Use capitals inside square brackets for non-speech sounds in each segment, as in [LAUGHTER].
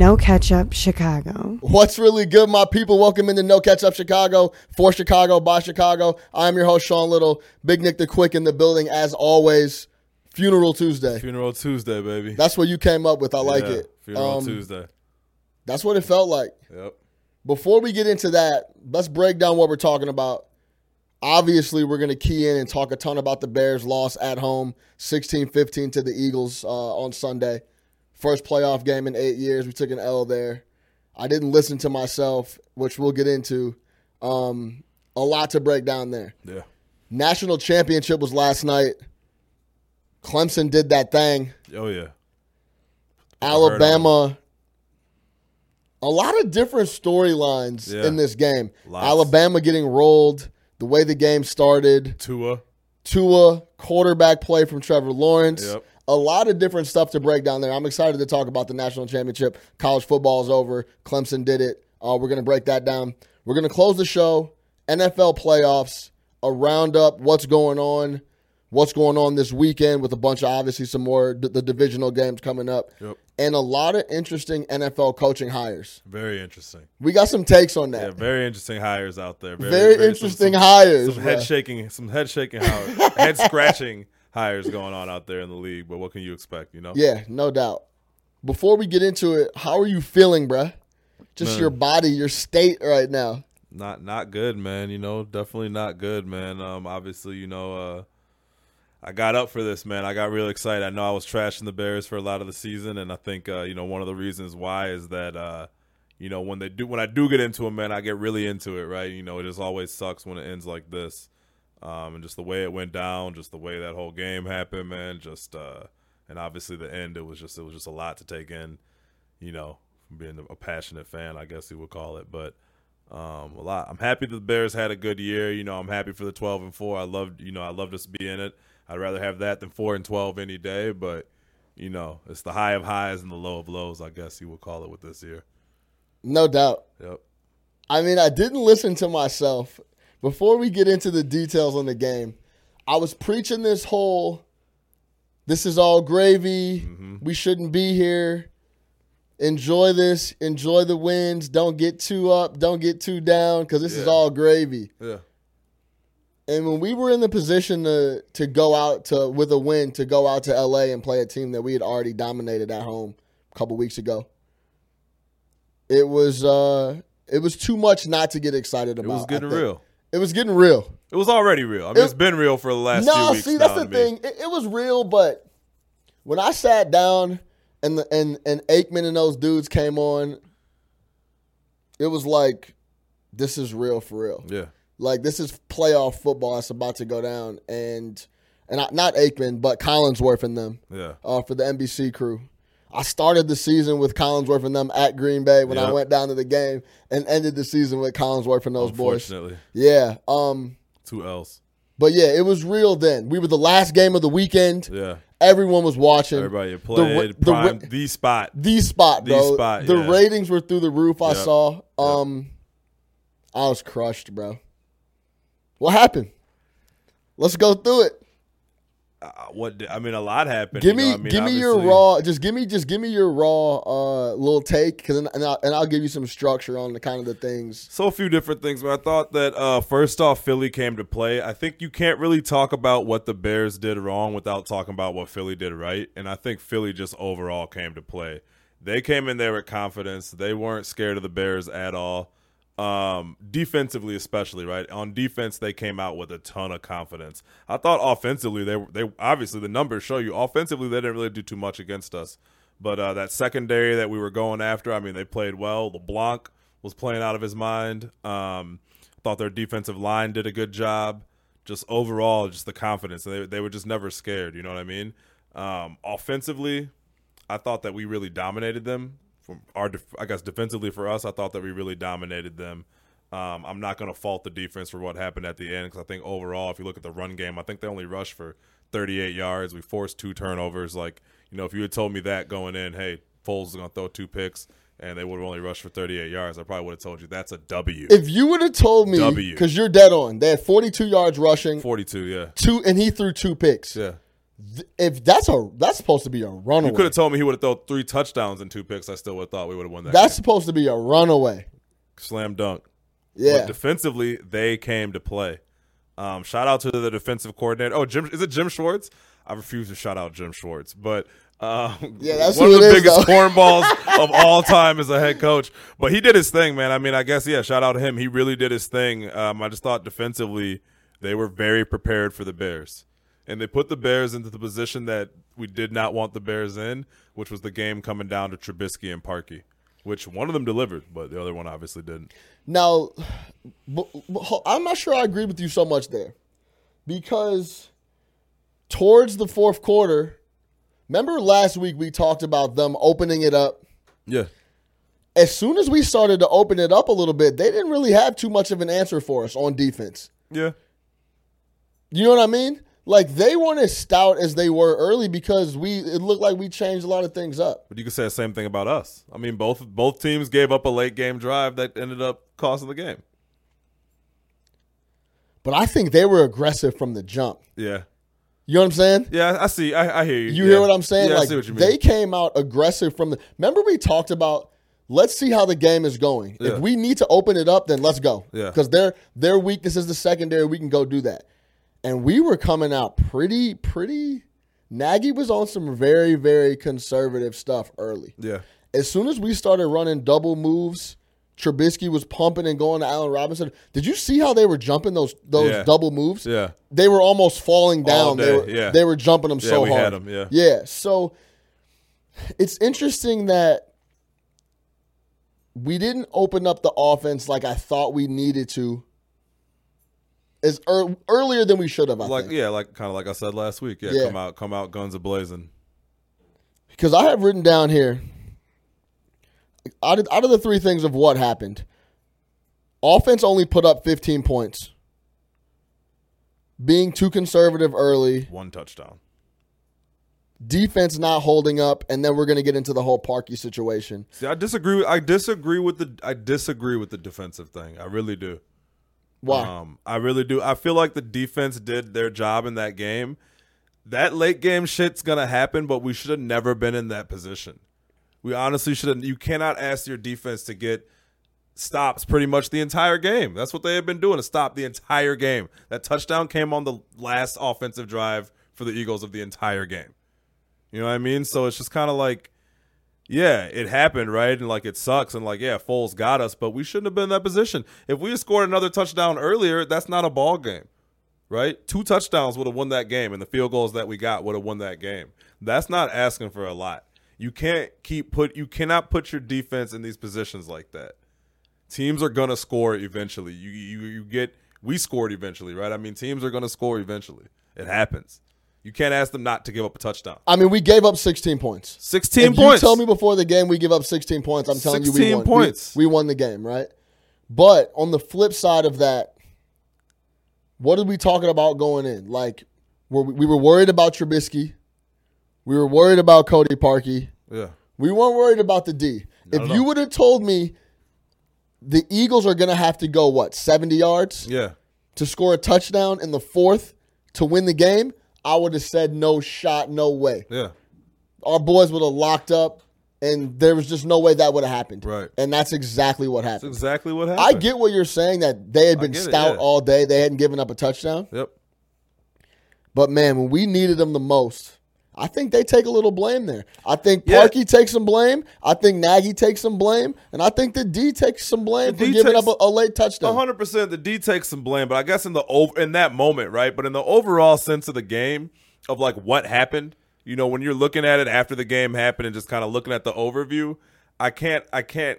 No Ketchup Chicago. What's really good, my people? Welcome into No Catch Up Chicago for Chicago by Chicago. I'm your host, Sean Little. Big Nick the Quick in the building, as always. Funeral Tuesday. Funeral Tuesday, baby. That's what you came up with. I like Yeah, it. Funeral Um, Tuesday. That's what it felt like. Yep. Before we get into that, let's break down what we're talking about. Obviously, we're going to key in and talk a ton about the Bears' loss at home, 16 15 to the Eagles uh, on Sunday. First playoff game in eight years. We took an L there. I didn't listen to myself, which we'll get into. Um, a lot to break down there. Yeah. National championship was last night. Clemson did that thing. Oh yeah. Alabama. A lot of different storylines Yeah. in this game. Lots. Alabama getting rolled, the way the game started, Tua. Tua, quarterback play from Trevor Lawrence. Yep. A lot of different stuff to break down there. I'm excited to talk about the national championship. College football is over. Clemson did it. Uh, we're going to break that down. We're going to close the show. NFL playoffs, a roundup, what's going on, what's going on this weekend with a bunch of obviously some more d- the divisional games coming up, Yep. and a lot of interesting NFL coaching hires. Very interesting. We got some takes on that. Yeah, very interesting hires out there. Very, some- interesting some, hires. Some head shaking, some head shaking, head scratching [LAUGHS] hires going on out there in the league. But what can you expect? You know. Yeah, no doubt. Before we get into it, how are you feeling, bruh? Just Man. your body, your state right now. Not not good, man. You know, definitely not good, man. Um, obviously, you know, uh, I got up for this, man. I got real excited. I know I was trashing the Bears for a lot of the season, and I think uh, you know one of the reasons why is that uh, you know when they do when I do get into it, man, I get really into it, right? You know, it just always sucks when it ends like this, um, and just the way it went down, just the way that whole game happened, man. Just uh, and obviously the end, it was just it was just a lot to take in, you know, being a passionate fan, I guess you would call it, but. Um, a lot. I'm happy that the Bears had a good year. You know, I'm happy for the 12 and four. I love, you know, I love to be in it. I'd rather have that than four and 12 any day. But you know, it's the high of highs and the low of lows. I guess you would call it with this year. No doubt. Yep. I mean, I didn't listen to myself. Before we get into the details on the game, I was preaching this whole this is all gravy. We shouldn't be here. Enjoy this. Enjoy the wins. Don't get too up. Don't get too down because this is all gravy. Yeah. And when we were in the position to to go out to with a win to go out to LA and play a team that we had already dominated at home a couple weeks ago, it was uh it was too much not to get excited about. It was I getting think. real. It was getting real. It was already real. I mean, It- it's been real for the last few No, weeks. see that's the thing. It, it was real, but when I sat down and the, and and Aikman and those dudes came on, it was like this is real for real. Yeah. Like this is playoff football that's about to go down, and and I, not Aikman, but Collinsworth and them Yeah. uh, for the NBC crew. I started the season with Collinsworth and them at Green Bay when I went down to the game, and ended the season with Collinsworth and those boys. Yeah, um, two L's. but yeah, it was real then. We were the last game of the weekend. Yeah. Everyone was watching. Everybody played the prime the spot. the spot, The bro. spot, the yeah. ratings were through the roof. I Yep. saw. Um, I was crushed, bro. What happened? Let's go through it. Uh, what I mean, a lot happened. Give you know me, I mean? give me your raw. Just give me, just give me your raw uh, little take, because and, I'll, and I'll give you some structure on the kind of the things. So a few different things, but I thought that uh, first off, Philly came to play. I think you can't really talk about what the Bears did wrong without talking about what Philly did right, and I think Philly just overall came to play. They came in there with confidence. They weren't scared of the Bears at all. Um, defensively, especially right on defense, they came out with a ton of confidence. I thought offensively, they they obviously the numbers show you offensively they didn't really do too much against us. But uh, that secondary that we were going after, I mean, they played well. LeBlanc was playing out of his mind. Um, thought their defensive line did a good job. Just overall, just the confidence. They they were just never scared. You know what I mean? Um, offensively, I thought that we really dominated them. Our, I guess defensively for us, I thought that we really dominated them. Um, I'm not going to fault the defense for what happened at the end because I think overall, if you look at the run game, I think they only rushed for 38 yards. We forced two turnovers. Like you know, if you had told me that going in, hey, Foles is going to throw two picks and they would have only rushed for 38 yards, I probably would have told you that's a W. If you would have told me, W. because you're dead on, they had 42 yards rushing, 42, yeah, two, and he threw two picks. yeah. If that's a that's supposed to be a runaway. You could have told me he would have thrown three touchdowns and two picks. I still would have thought we would have won that. that's game. supposed to be a runaway. slam dunk. Yeah. But defensively, they came to play. Um, shout out to the defensive coordinator. Oh, Jim, is it Jim Schwartz? I refuse to shout out Jim Schwartz, but um, Yeah, that's one of the biggest [LAUGHS] cornballs of all time as a head coach. But he did his thing, man. I mean, I guess yeah. Shout out to him. He really did his thing. Um, I just thought defensively they were very prepared for the Bears, and they put the Bears into the position that we did not want the Bears in, which was the game coming down to Trubisky and Parkey. Which one of them delivered, but the other one obviously didn't. Now, I'm not sure I agree with you so much there because towards the fourth quarter, remember last week we talked about them opening it up. Yeah. As soon as we started to open it up a little bit, they didn't really have too much of an answer for us on defense. Yeah. You know what I mean? Like they weren't as stout as they were early because we it looked like we changed a lot of things up. But you could say the same thing about us. I mean, both both teams gave up a late game drive that ended up costing the game. But I think they were aggressive from the jump. Yeah. You know what I'm saying? Yeah, I see. I, I hear you. You Yeah. hear what I'm saying? Yeah, like I see what you mean. they came out aggressive from the. Remember we talked about. Let's see how the game is going. Yeah. If we need to open it up, then let's go. Yeah. Because their their weakness is the secondary. We can go do that. And we were coming out pretty pretty. Nagy was on some very very conservative stuff early. yeah. As soon as we started running double moves, Trubisky was pumping and going to Allen Robinson. Did you see how they were jumping those those Yeah. double moves? Yeah. they were almost falling All down. they were yeah. they were jumping them Yeah, so hard. had 'em, yeah. yeah. So it's interesting that we didn't open up the offense like I thought we needed to. As ear earlier than we should have, I Like think. yeah, like kind of like I said last week. Yeah, Yeah. come out, come out, guns a blazing. Because I have written down here out of, out of the three things of what happened, offense only put up 15 points. Being too conservative early, One touchdown. defense not holding up, and then we're going to get into the whole Parkey situation. See, I disagree. I disagree with the. I disagree with the defensive thing. I really do. Why? Um, I really do. I feel like the defense did their job in that game. That late game shit's gonna happen, but we should have never been in that position. We honestly should have. You cannot ask your defense to get stops pretty much the entire game. That's what they have been doing to stop the entire game. That touchdown came on the last offensive drive for the Eagles of the entire game. You know what I mean? So it's just kind of like, yeah, it happened, right? And like it sucks, and like yeah, Foles got us, but we shouldn't have been in that position. If we had scored another touchdown earlier, that's not a ball game, right? Two touchdowns would have won that game, and the field goals that we got would have won that game. That's not asking for a lot. You can't keep put you cannot put your defense in these positions like that. Teams are gonna score eventually. You you you get we scored eventually, right? I mean, teams are gonna score eventually. It happens. You can't ask them not to give up a touchdown. I mean, we gave up 16 points. 16 if points. you tell me before the game we give up 16 points, I'm telling you we 16 won. points. We, we won the game, right? But on the flip side of that, what are we talking about going in? Like, were we, we were worried about Trubisky. We were worried about Cody Parkey. yeah. We weren't worried about the D. Not if you would have told me the Eagles are going to have to go, what, 70 yards Yeah. to score a touchdown in the fourth to win the game, I would have said no shot, no way Yeah. our boys would have locked up, and there was just no way that would have happened. Right. And that's exactly what That's happened. exactly what happened. I get what you're saying that they had been get it, stout yeah. all day. They hadn't given up a touchdown. Yep. But man, when we needed them the most, I think they take a little blame there. I think Yeah. Takes some blame. I think Nagy takes some blame, and I think the D takes some blame for giving up a, a late touchdown. hundred percent. The D takes some blame, but I guess in the over in that moment, right? But in the overall sense of the game, of like what happened, you know, when you're looking at it after the game happened and just kind of looking at the overview, I can't I can't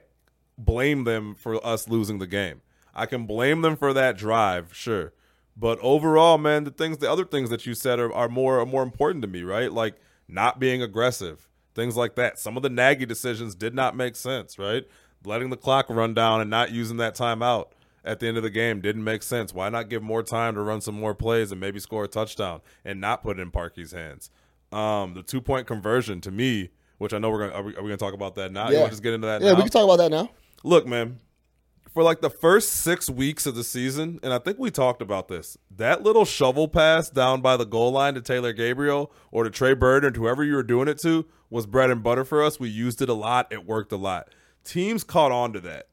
blame them for us losing the game. I can blame them for that drive, sure. But overall, man, the things the other things that you said are, are more are more important to me, right? Like not being aggressive, things like that. Some of the Nagy decisions did not make sense, right? Letting the clock run down and not using that timeout at the end of the game didn't make sense. Why not give more time to run some more plays and maybe score a touchdown and not put it in Parkey's hands? Um, the two point conversion to me, which I know we're gonna are we, are we gonna talk about that now? You Yeah. wanna just get into that yeah, now? we can talk about that now. Look, man. For like the first six weeks of the season, and I think we talked about this. That little shovel pass down by the goal line to Taylor Gabriel or to Trey Bird and whoever you were doing it to was bread and butter for us. We used it a lot. It worked a lot. Teams caught on to that.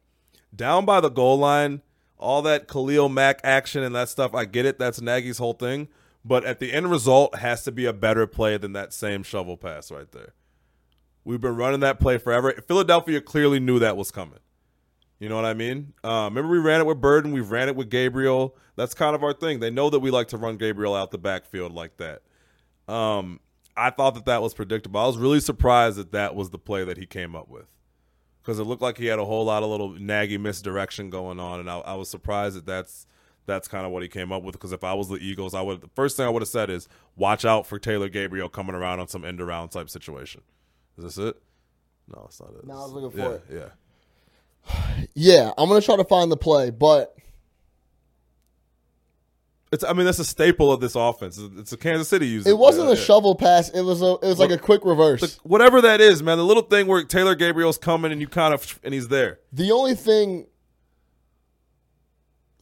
Down by the goal line, all that Khalil Mack action and that stuff. I get it. That's Nagy's whole thing. But at the end result has to be a better play than that same shovel pass right there. We've been running that play forever. Philadelphia clearly knew that was coming. You know what I mean? Uh, remember, we ran it with Burton, we ran it with Gabriel. That's kind of our thing. They know that we like to run Gabriel out the backfield like that. Um, I thought that that was predictable. I was really surprised that that was the play that he came up with because it looked like he had a whole lot of little Nagy misdirection going on, and I, I was surprised that that's that's kind of what he came up with. Because if I was the Eagles, I would the first thing I would have said is watch out for Taylor Gabriel coming around on some end around type situation. Is this it? No, it's not it. No, I was looking yeah, for it. Yeah. Yeah, I'm gonna try to find the play, but It's. I mean, that's a staple of this offense. It's a Kansas City user. it wasn't Yeah, a yeah. shovel pass. It was a it was like a quick reverse. Whatever that is, man. The little thing where Taylor Gabriel's coming and you kind of and he's there. The only thing,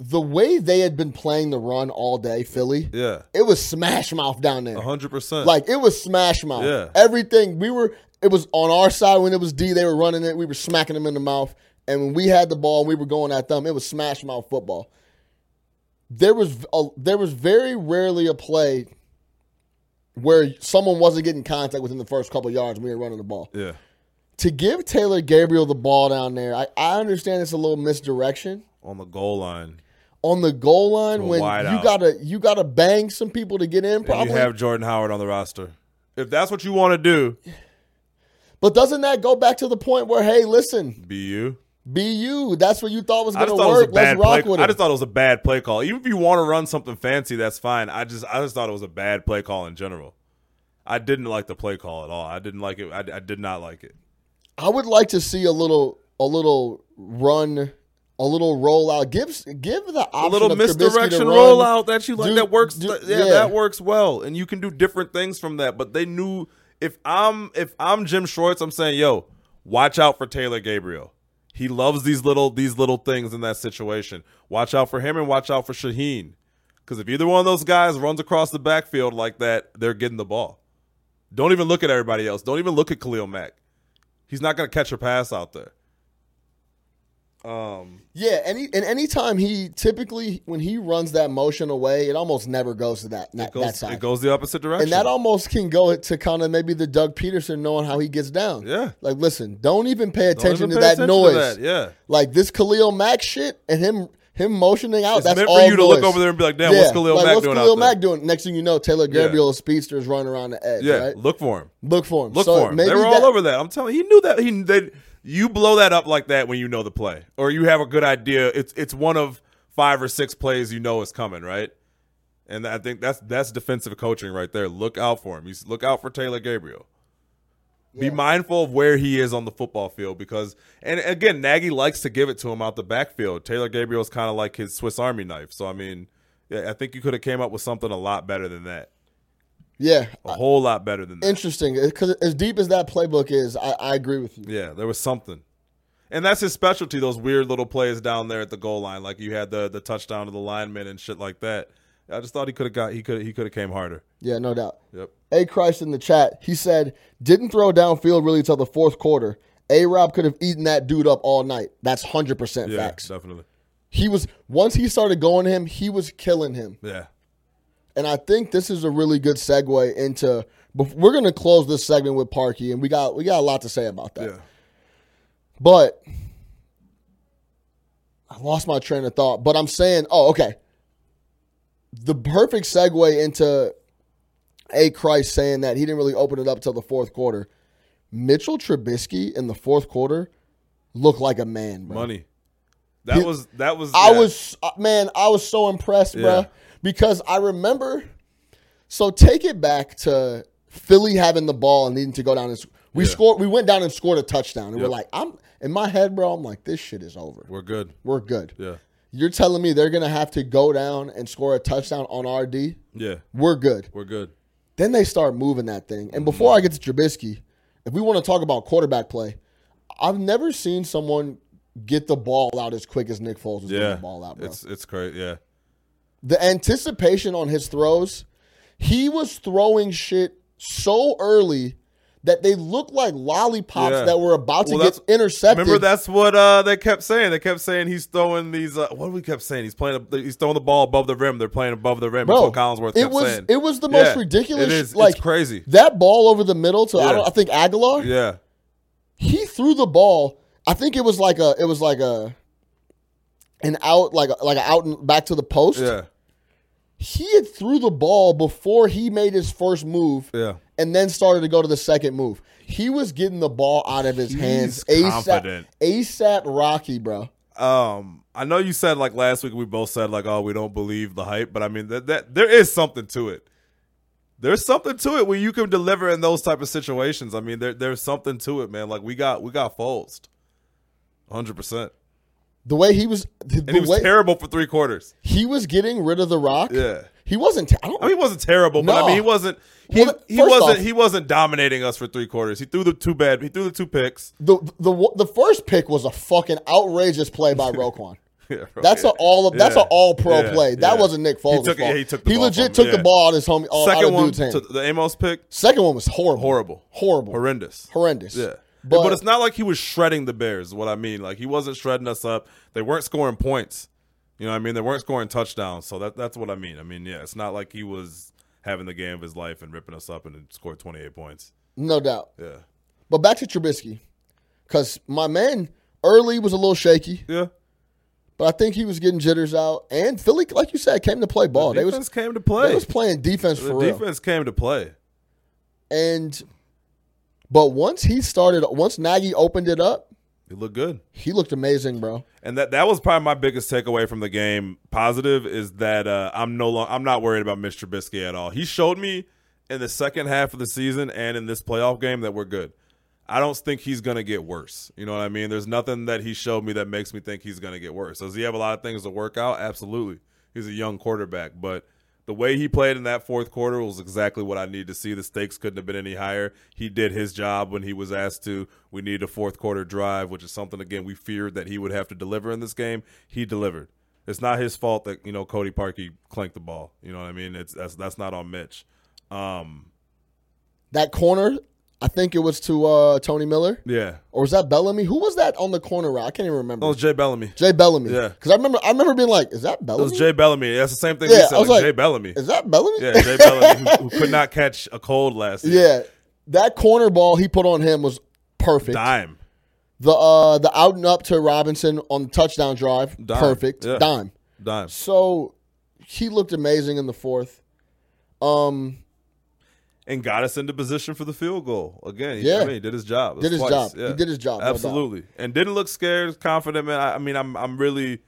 the way they had been playing the run all day, Philly, Yeah. it was smash mouth down there. hundred percent. Like it was smash mouth. Yeah. Everything we were. It was on our side when it was D. They were running it. We were smacking them in the mouth. And when we had the ball, and we were going at them. It was smash mouth football. There was a, there was very rarely a play where someone wasn't getting contact within the first couple yards when we were running the ball. Yeah. To give Taylor Gabriel the ball down there, I, I understand it's a little misdirection On the goal line. on the goal line when you out. gotta you gotta bang some people to get in. And Probably, you have Jordan Howard on the roster. If that's what you want to do, but doesn't that go back to the point where hey, listen, be you. Be you. That's what you thought was gonna just thought it was a work. Let's rock play. with I just thought it was a bad play call. Even if you want to run something fancy, that's fine. I just I just thought it was a bad play call in general. I didn't like the play call at all. I didn't like it. I, I did not like it. I would like to see a little a little run, a little rollout. Give give the A little to misdirection rollout that you like Do- that works. do- yeah, yeah. that works well, and you can do different things from that. But they knew if I'm if I'm Jim Schwartz, I'm saying, yo, watch out for Taylor Gabriel. He loves these little these little things in that situation. Watch out for him and watch out for Shaheen. Because if either one of those guys runs across the backfield like that, they're getting the ball. Don't even look at everybody else. Don't even look at Khalil Mack. He's not going to catch a pass out there. Um, Yeah, any and anytime he typically when he runs that motion away, it almost never goes to that that, it, goes, that side. it goes the opposite direction. and that almost can go to kind of maybe the Doug Pederson knowing how he gets down. Yeah. Like, listen, don't even pay attention even to pay that attention noise. that. Yeah. Like this Khalil Mack shit and him him motioning out. It's that's meant all for you to look over there and be like, damn, what's Khalil like, Mack what's doing Khalil out there? Doing? Next thing you know, Taylor Yeah. Gabriel speedster is running around the edge. Yeah, right? look for him. Look for him. Look So for him. maybe They were that- all over that. I'm telling you, he knew that. He they, you blow that up like that when you know the play, or you have a good idea. It's it's one of five or six plays you know is coming, right? And I think that's that's defensive coaching right there. Look out for him. You look out for Taylor Gabriel. Be mindful of where he is on the football field because, and again, Nagy likes to give it to him out the backfield. Taylor Gabriel's kind of like his Swiss Army knife. So I mean, yeah, I think you could have came up with something a lot better than that. Yeah, A whole lot better than that. interesting. Because as deep as that playbook is, I, I agree with you. Yeah, there was something. And that's his specialty, those weird little plays down there at the goal line. Like you had the the touchdown to the lineman and shit like that. I just thought he could have got he could he could have came harder. Yeah, no doubt. Yep. A Christ in the chat, he said, didn't throw downfield really till the fourth quarter. A Rob could have eaten that dude up all night. That's hundred percent Yeah, facts. definitely. He was once he started going to him, he was killing him. Yeah. And I think this is a really good segue into. We're going to close this segment with Parkey, and we got we got a lot to say about that. Yeah. But I lost my train of thought. But I'm saying, oh, okay. The perfect segue into A. Christ saying that he didn't really open it up till the fourth quarter. Mitchell Trubisky in the fourth quarter looked like a man, bro. Money. That was that was I was uh, man, I was so impressed, Yeah. bro, because I remember. So take it back to Philly having the ball and needing to go down and we Yeah. scored. We went down and scored a touchdown, and we're like, I'm in my head, bro. I'm like, this shit is over. We're good. We're good. Yeah. You're telling me they're gonna have to go down and score a touchdown on RD? Yeah. We're good. We're good. Then they start moving that thing. And before I get to Trubisky, if we want to talk about quarterback play, I've never seen someone get the ball out as quick as Nick Foles was getting Yeah, the ball out, bro. it's it's crazy. Yeah, the anticipation on his throws, he was throwing shit so early that they looked like lollipops Yeah. that were about to Well, get intercepted. Remember that's what uh, they kept saying. They kept saying he's throwing these. Uh, what do we kept saying? He's playing. He's throwing the ball above the rim. They're playing above the rim. Bro, Collinsworth it was saying. it was the most Yeah, ridiculous. It is. Like it's crazy. that ball over the middle to I, Yeah. don't, I think Agholor. Yeah, He threw the ball. I think it was like a it was like a an out like a, like an out and back to the post. yeah, He had threw the ball before he made his first move. yeah. and then started to go to the second move. He was getting the ball out of his He's hands ASAP, confident. ASAP Rocky, bro. Um, I know you said like last week we both said like, oh, we don't believe the hype, but I mean that that there is something to it. There's something to it when you can deliver in those type of situations. I mean, there there's something to it, man. Like we got we got Foles, hundred percent, The way he was, the and he was way terrible for three quarters. he was getting rid of the rock. Yeah. he wasn't. I don't. I mean, he wasn't terrible, but I mean, he wasn't. He, Well, he wasn't. off- he wasn't dominating us for three quarters. He threw the two bad. He threw the two picks. the the the first pick was a fucking outrageous play by [LAUGHS] Roquan. Yeah, bro, That's yeah. a all that's Yeah, an all pro yeah, play. That wasn't Nick Foles' He took fault. yeah, he took the ball legit took the ball out his homie. out Second of one, the Amos pick, Second one was horrible. horrible, Horrible. horrendous. Horrendous. Yeah. But, But, it's not like he was shredding the Bears, what I mean. Like he wasn't shredding us up. They weren't scoring points. You know what I mean? They weren't scoring touchdowns. So that that's what I mean. I mean, yeah, it's not like he was having the game of his life and ripping us up and scored 28 points. no doubt. Yeah. But back to Trubisky, because my man early was a little shaky, Yeah. but I think he was getting jitters out. And Philly, like you said, came to play ball. the They defense was came to play. they was playing defense the for real. defense came to play. And but once he started, once Nagy opened it up, It looked good. he looked amazing, bro. And that that was probably my biggest takeaway from the game. Positive is that uh, I'm no long, I'm not worried about Mr. Trubisky at all. He showed me in the second half of the season and in this playoff game that we're good. I don't think he's gonna get worse. You know what I mean? There's nothing that he showed me that makes me think he's gonna get worse. Does he have a lot of things to work out? Absolutely. He's a young quarterback, but the way he played in that fourth quarter was exactly what I need to see. The stakes couldn't have been any higher. He did his job when he was asked to. We need a fourth quarter drive, which is something again we feared that he would have to deliver in this game. He delivered. It's not his fault that you know Cody Parkey clanked the ball. You know what I mean? It's that's that's not on Mitch. Um, That corner, I think it was to uh, Tony Miller, yeah, or was that Bellamy? Who was that on the corner route? I can't even remember. that was Jay Bellamy. Jay Bellamy. Yeah. because I remember, I remember being like, "Is that Bellamy?" It was Jay Bellamy. That's the same thing Yeah, we I was Like, like, Jay Bellamy. Is that Bellamy?" Yeah, Jay Bellamy, who, who could not catch a cold last year. Yeah, that corner ball he put on him was perfect. Dime. The uh the out and up to Robinson on the touchdown drive, Dime. perfect. Yeah. Dime. Dime. So he looked amazing in the fourth. Um, and got us into position for the field goal again. He, Yeah. I mean, he did his job. Did his twice. job. He did his job, no. Absolutely, and didn't look scared, confident. Man, I, I mean, I'm I'm really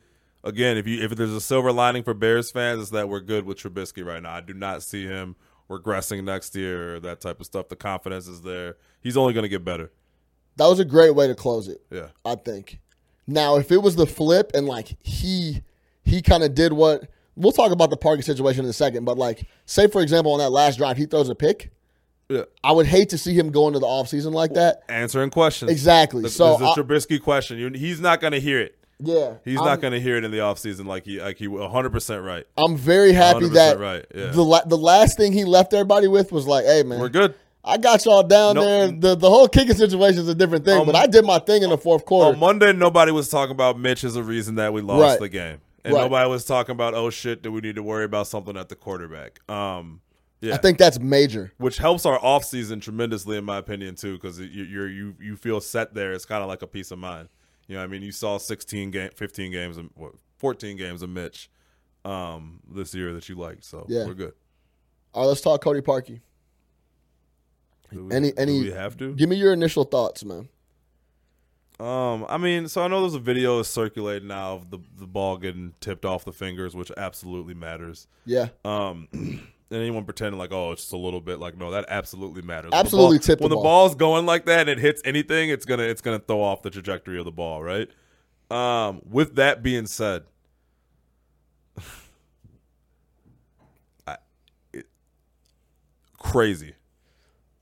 again, if you if there's a silver lining for Bears fans, is that we're good with Trubisky right now. I do not see him regressing next year or that type of stuff. The confidence is there. He's only going to get better. that was a great way to close it. Yeah, I think. Now, if it was the flip and like he he kind of did what we'll talk about the parking situation in a second, but like say for example on that last drive he throws a pick, yeah. I would hate to see him go into the offseason like that. Answering questions. Exactly. This, so this is I- a Trubisky question. You, he's not going to hear it. yeah, He's I'm, not going to hear it in the offseason like he like he 100 percent right. I'm very happy 100% that right, yeah. the la- the last thing he left everybody with was like, "Hey man, We're good. I got y'all down No- there. The the whole kicking situation is a different thing, Um, but I did my thing in the fourth quarter. On Monday, nobody was talking about Mitch as a reason that we lost Right. the game, and Right. nobody was talking about oh shit, do we need to worry about something at the quarterback? Um, yeah, I think that's major. which helps our offseason tremendously, in my opinion, too, because you you're, you you feel set there. It's kind of like a peace of mind. You know, what I mean, you saw 16 game, 15 games, of, what, 14 games of Mitch um, this year that you liked, so Yeah. we're good. All right, let's talk Cody Parkey. Do we, Any do any we have to? Give me your initial thoughts, man. Um, I mean, so I know there's a video is circulating now of the the ball getting tipped off the fingers, which absolutely matters. Yeah. Um, [CLEARS THROAT] and anyone pretending like, oh, it's just a little bit, like, no, that absolutely matters. Absolutely when the ball, tip when the ball's going like that and it hits anything, it's gonna it's gonna throw off the trajectory of the ball, right? Um, with that being said, [SIGHS] I, it, crazy.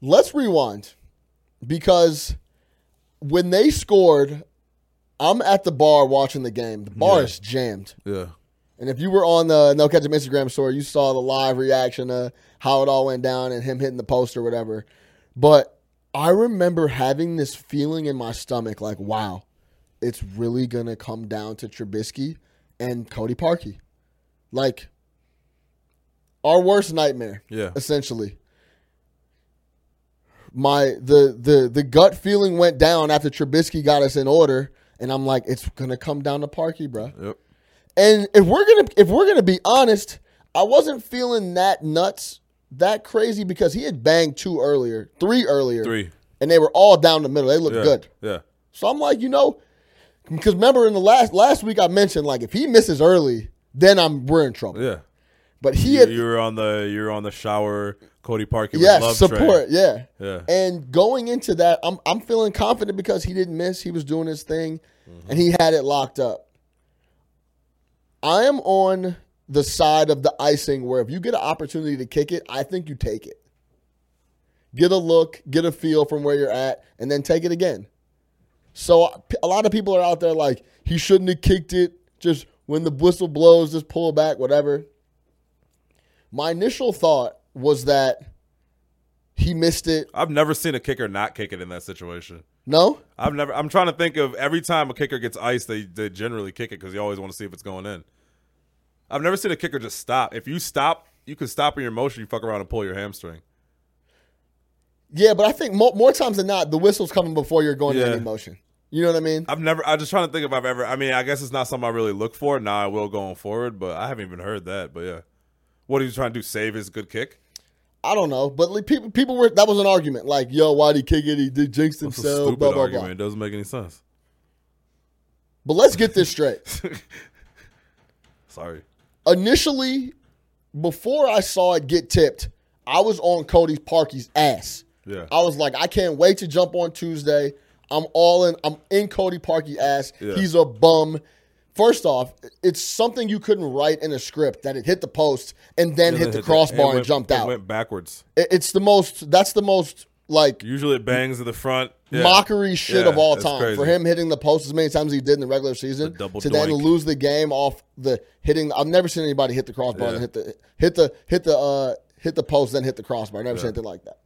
Let's rewind because when they scored I'm at the bar watching the game. The bar Yeah. is jammed. Yeah. And if you were on the No Catch Instagram story, you saw the live reaction of how it all went down and him hitting the post or whatever. But I remember having this feeling in my stomach like, wow, it's really going to come down to Trubisky and Cody Parkey. Like, our worst nightmare, Yeah. essentially. My the the the gut feeling went down after Trubisky got us in order, and I'm like, it's gonna come down to Parkey, bro. Yep. And if we're gonna if we're gonna be honest, I wasn't feeling that nuts, that crazy because he had banged two earlier, three earlier, Three. and they were all down the middle. They looked Yeah. good. Yeah. So I'm like, you know, because remember in the last last week I mentioned like if he misses early, then I'm we're in trouble. Yeah. But he You, had you were on the you were on the shower Cody Parkey with yes love support, train. yeah. Yeah. And going into that, I'm I'm feeling confident because he didn't miss. He was doing his thing, mm-hmm. and he had it locked up. I am on the side of the icing where if you get an opportunity to kick it, I think you take it. Get a look, get a feel from where you're at, and then take it again. So uh, a lot of people are out there like he shouldn't have kicked it. Just when the whistle blows, just pull back, whatever. My initial thought was that he missed it. I've never seen a kicker not kick it in that situation. No, I've never. I'm trying to think of every time a kicker gets iced, they they generally kick it because you always want to see if it's going in. I've never seen a kicker just stop. If you stop, you can stop in your motion. You fuck around and pull your hamstring. yeah, but I think more, more times than not, the whistle's coming before you're going Yeah. in any motion. You know what I mean? I've never. I'm just trying to think if I've ever. I mean, I guess it's not something I really look for. Now I will going forward, but I haven't even heard that. But yeah, what are you trying to do? Save his good kick? I don't know, but like, people people were that was an argument. Like, yo, why did he kick it? He did jinx It's a himself. stupid Blah blah argument. blah. It doesn't make any sense. But let's get this straight. [LAUGHS] Sorry. Initially, before I saw it get tipped, I was on Cody Parkey's ass. Yeah. I was like, I can't wait to jump on Tuesday. I'm all in. I'm in Cody Parkey ass. Yeah. He's a bum. First off, it's something you couldn't write in a script that it hit the post and then hit the crossbar and went, jumped it out. Went backwards. It- It's the most. That's the most like Usually it bangs to the front. Yeah. mockery shit Yeah, of all time crazy. for him hitting the post as many times as he did in the regular season The to then lose the game off the hitting. I've never seen anybody hit the crossbar Yeah. and hit the hit the hit the uh, hit the post then hit the crossbar. Never seen anything like that.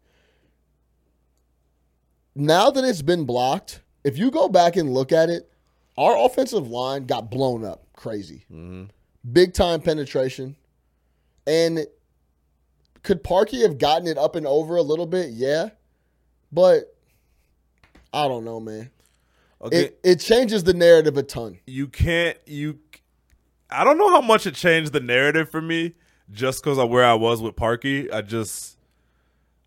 Now that it's been blocked, if you go back and look at it, our offensive line got blown up crazy, Mm-hmm. big time penetration, and could Parkey have gotten it up and over a little bit? Yeah, but I don't know, man. Okay. It it changes the narrative a ton. you can't you I don't know how much it changed the narrative for me just because of where I was with Parkey. I just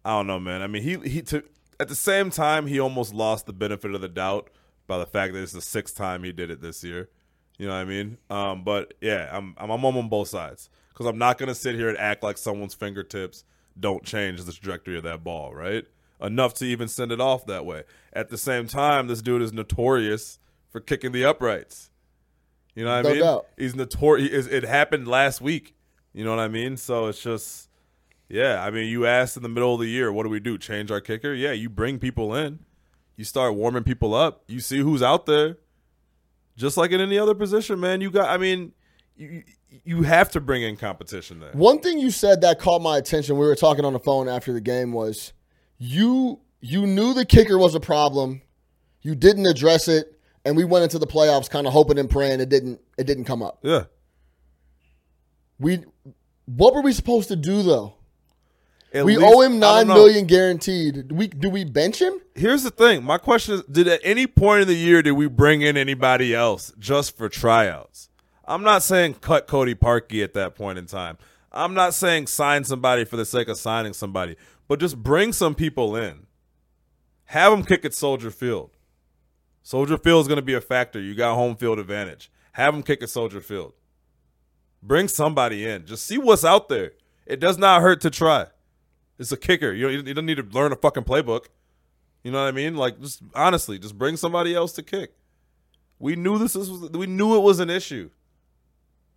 I don't know, man. I mean, he he to, at the same time he almost lost the benefit of the doubt by the fact that it's the sixth time he did it this year. You know what I mean? Um, but yeah, I'm I'm, I'm on both sides because I'm not gonna sit here and act like someone's fingertips don't change the trajectory of that ball, right? Enough to even send it off that way. At the same time, this dude is notorious for kicking the uprights. You know what No I mean? doubt. He's notorious. It happened last week. You know what I mean? So it's just, yeah. I mean, you asked in the middle of the year, what do we do? Change our kicker? Yeah, you bring people in. You start warming people up. You see who's out there. Just like in any other position, man. You got. I mean, you you have to bring in competition there. One thing you said that caught my attention. We were talking on the phone after the game was you you knew the kicker was a problem. You didn't address it, and we went into the playoffs kind of hoping and praying it didn't it didn't come up. Yeah. We what were we supposed to do though? At we least- owe him nine million guaranteed. Do we do we bench him? Here's the thing. My question is: Did at any point in the year did we bring in anybody else just for tryouts? I'm not saying cut Cody Parkey at that point in time. I'm not saying sign somebody for the sake of signing somebody, but just bring some people in. Have them kick at Soldier Field. Soldier Field is going to be a factor. You got home field advantage. Have them kick at Soldier Field. Bring somebody in. Just see what's out there. It does not hurt to try. It's a kicker. You don't, you don't need to learn a fucking playbook. You know what I mean? Like, just honestly, just bring somebody else to kick. We knew this was. We knew it was an issue.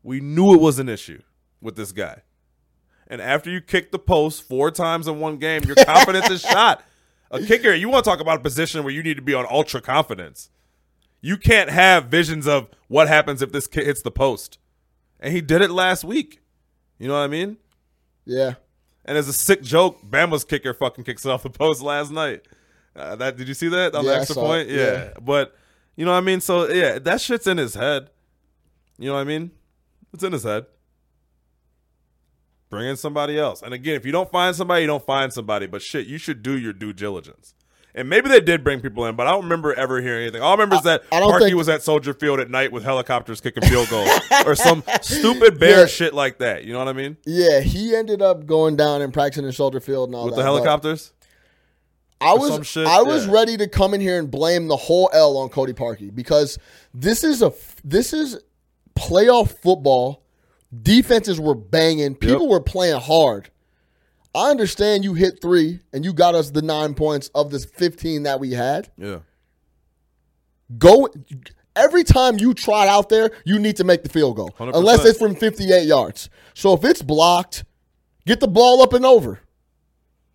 We knew it was an issue with this guy. And after you kick the post four times in one game, your confidence is [LAUGHS] shot. A kicker, you want to talk about a position where you need to be on ultra confidence. You can't have visions of what happens if this kid hits the post. And he did it last week. You know what I mean? Yeah. And as a sick joke, Bama's kicker fucking kicks it off the post last night. Uh, that did you see that on Yeah, the extra point? Yeah. Yeah. but you know what I mean. So yeah, that shit's in his head. You know what I mean? It's in his head. Bring in somebody else. And again, if you don't find somebody, you don't find somebody. But shit, you should do your due diligence. And maybe they did bring people in, but I don't remember ever hearing anything. All I remember is that I Parkey think- was at Soldier Field at night with helicopters kicking field goals or [LAUGHS] some stupid bear Yeah. shit like that. You know what I mean? Yeah, he ended up going down and practicing in Soldier Field and all With that. the helicopters. I was shit, I was yeah. ready to come in here and blame the whole L on Cody Parkey because this is a this is playoff football. Defenses were banging. People Yep. were playing hard. I understand you hit three and you got us the nine points of this fifteen that we had. Yeah. Go every time you trot out there, you need to make the field goal, 100%. unless it's from fifty-eight yards. So if it's blocked, get the ball up and over.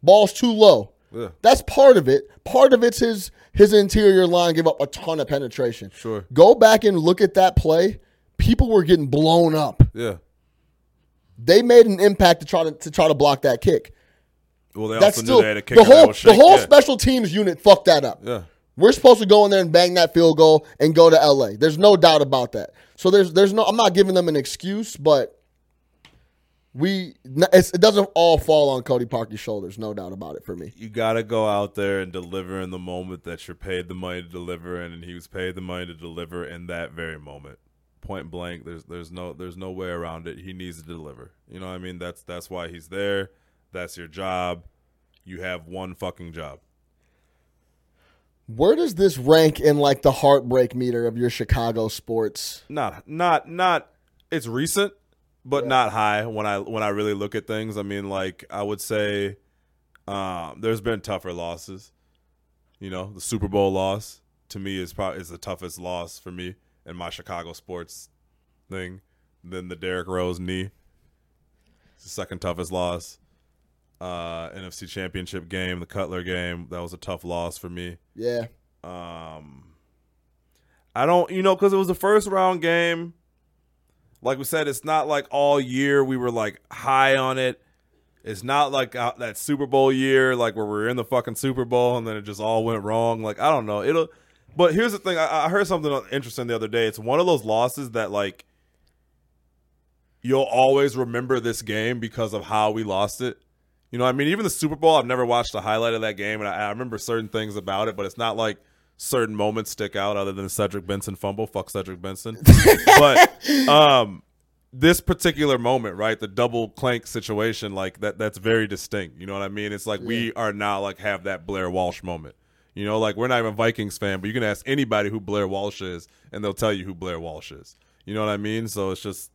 Ball's too low. Yeah. That's part of it. Part of it's his his interior line give up a ton of penetration. Sure. Go back and look at that play. People were getting blown up. Yeah. They made an impact to try to, to try to block that kick. Well, they That's also still knew they had a kick. the whole the whole yeah. special teams unit fucked that up. Yeah. We're supposed to go in there and bang that field goal and go to LA. There's no doubt about that. So there's there's no I'm not giving them an excuse, but we it's, it doesn't all fall on Cody Parkey's shoulders, no doubt about it for me. You got to go out there and deliver in the moment that you're paid the money to deliver in, and he was paid the money to deliver in that very moment. Point blank. There's there's no there's no way around it. He needs to deliver. You know what I mean? That's that's why he's there. That's your job. You have one fucking job. Where does this rank in like the heartbreak meter of your Chicago sports? Not not not. It's recent, but not high. When I when I really look at things, I mean, like I would say, um, there's been tougher losses. You know, the Super Bowl loss to me is probably is the toughest loss for me in my Chicago sports thing. Then the Derrick Rose knee, it's the second toughest loss. Uh, NFC Championship game, the Cutler game, that was a tough loss for me. Yeah. Um, I don't, you know, because it was the first round game. Like we said, it's not like all year we were like high on it. It's not like uh, that Super Bowl year, like where we're in the fucking Super Bowl and then it just all went wrong. Like I don't know, it'll. But here's the thing: I, I heard something interesting the other day. It's one of those losses that like you'll always remember this game because of how we lost it. You know, I mean, even the Super Bowl, I've never watched a highlight of that game, and I, I remember certain things about it, but it's not like certain moments stick out other than Cedric Benson fumble. Fuck Cedric Benson. [LAUGHS] but um, this particular moment, right, the double clank situation, like that, that's very distinct. You know what I mean? It's like we are now like have that Blair Walsh moment. You know, like we're not even Vikings fan, but you can ask anybody who Blair Walsh is, and they'll tell you who Blair Walsh is. You know what I mean? So it's just,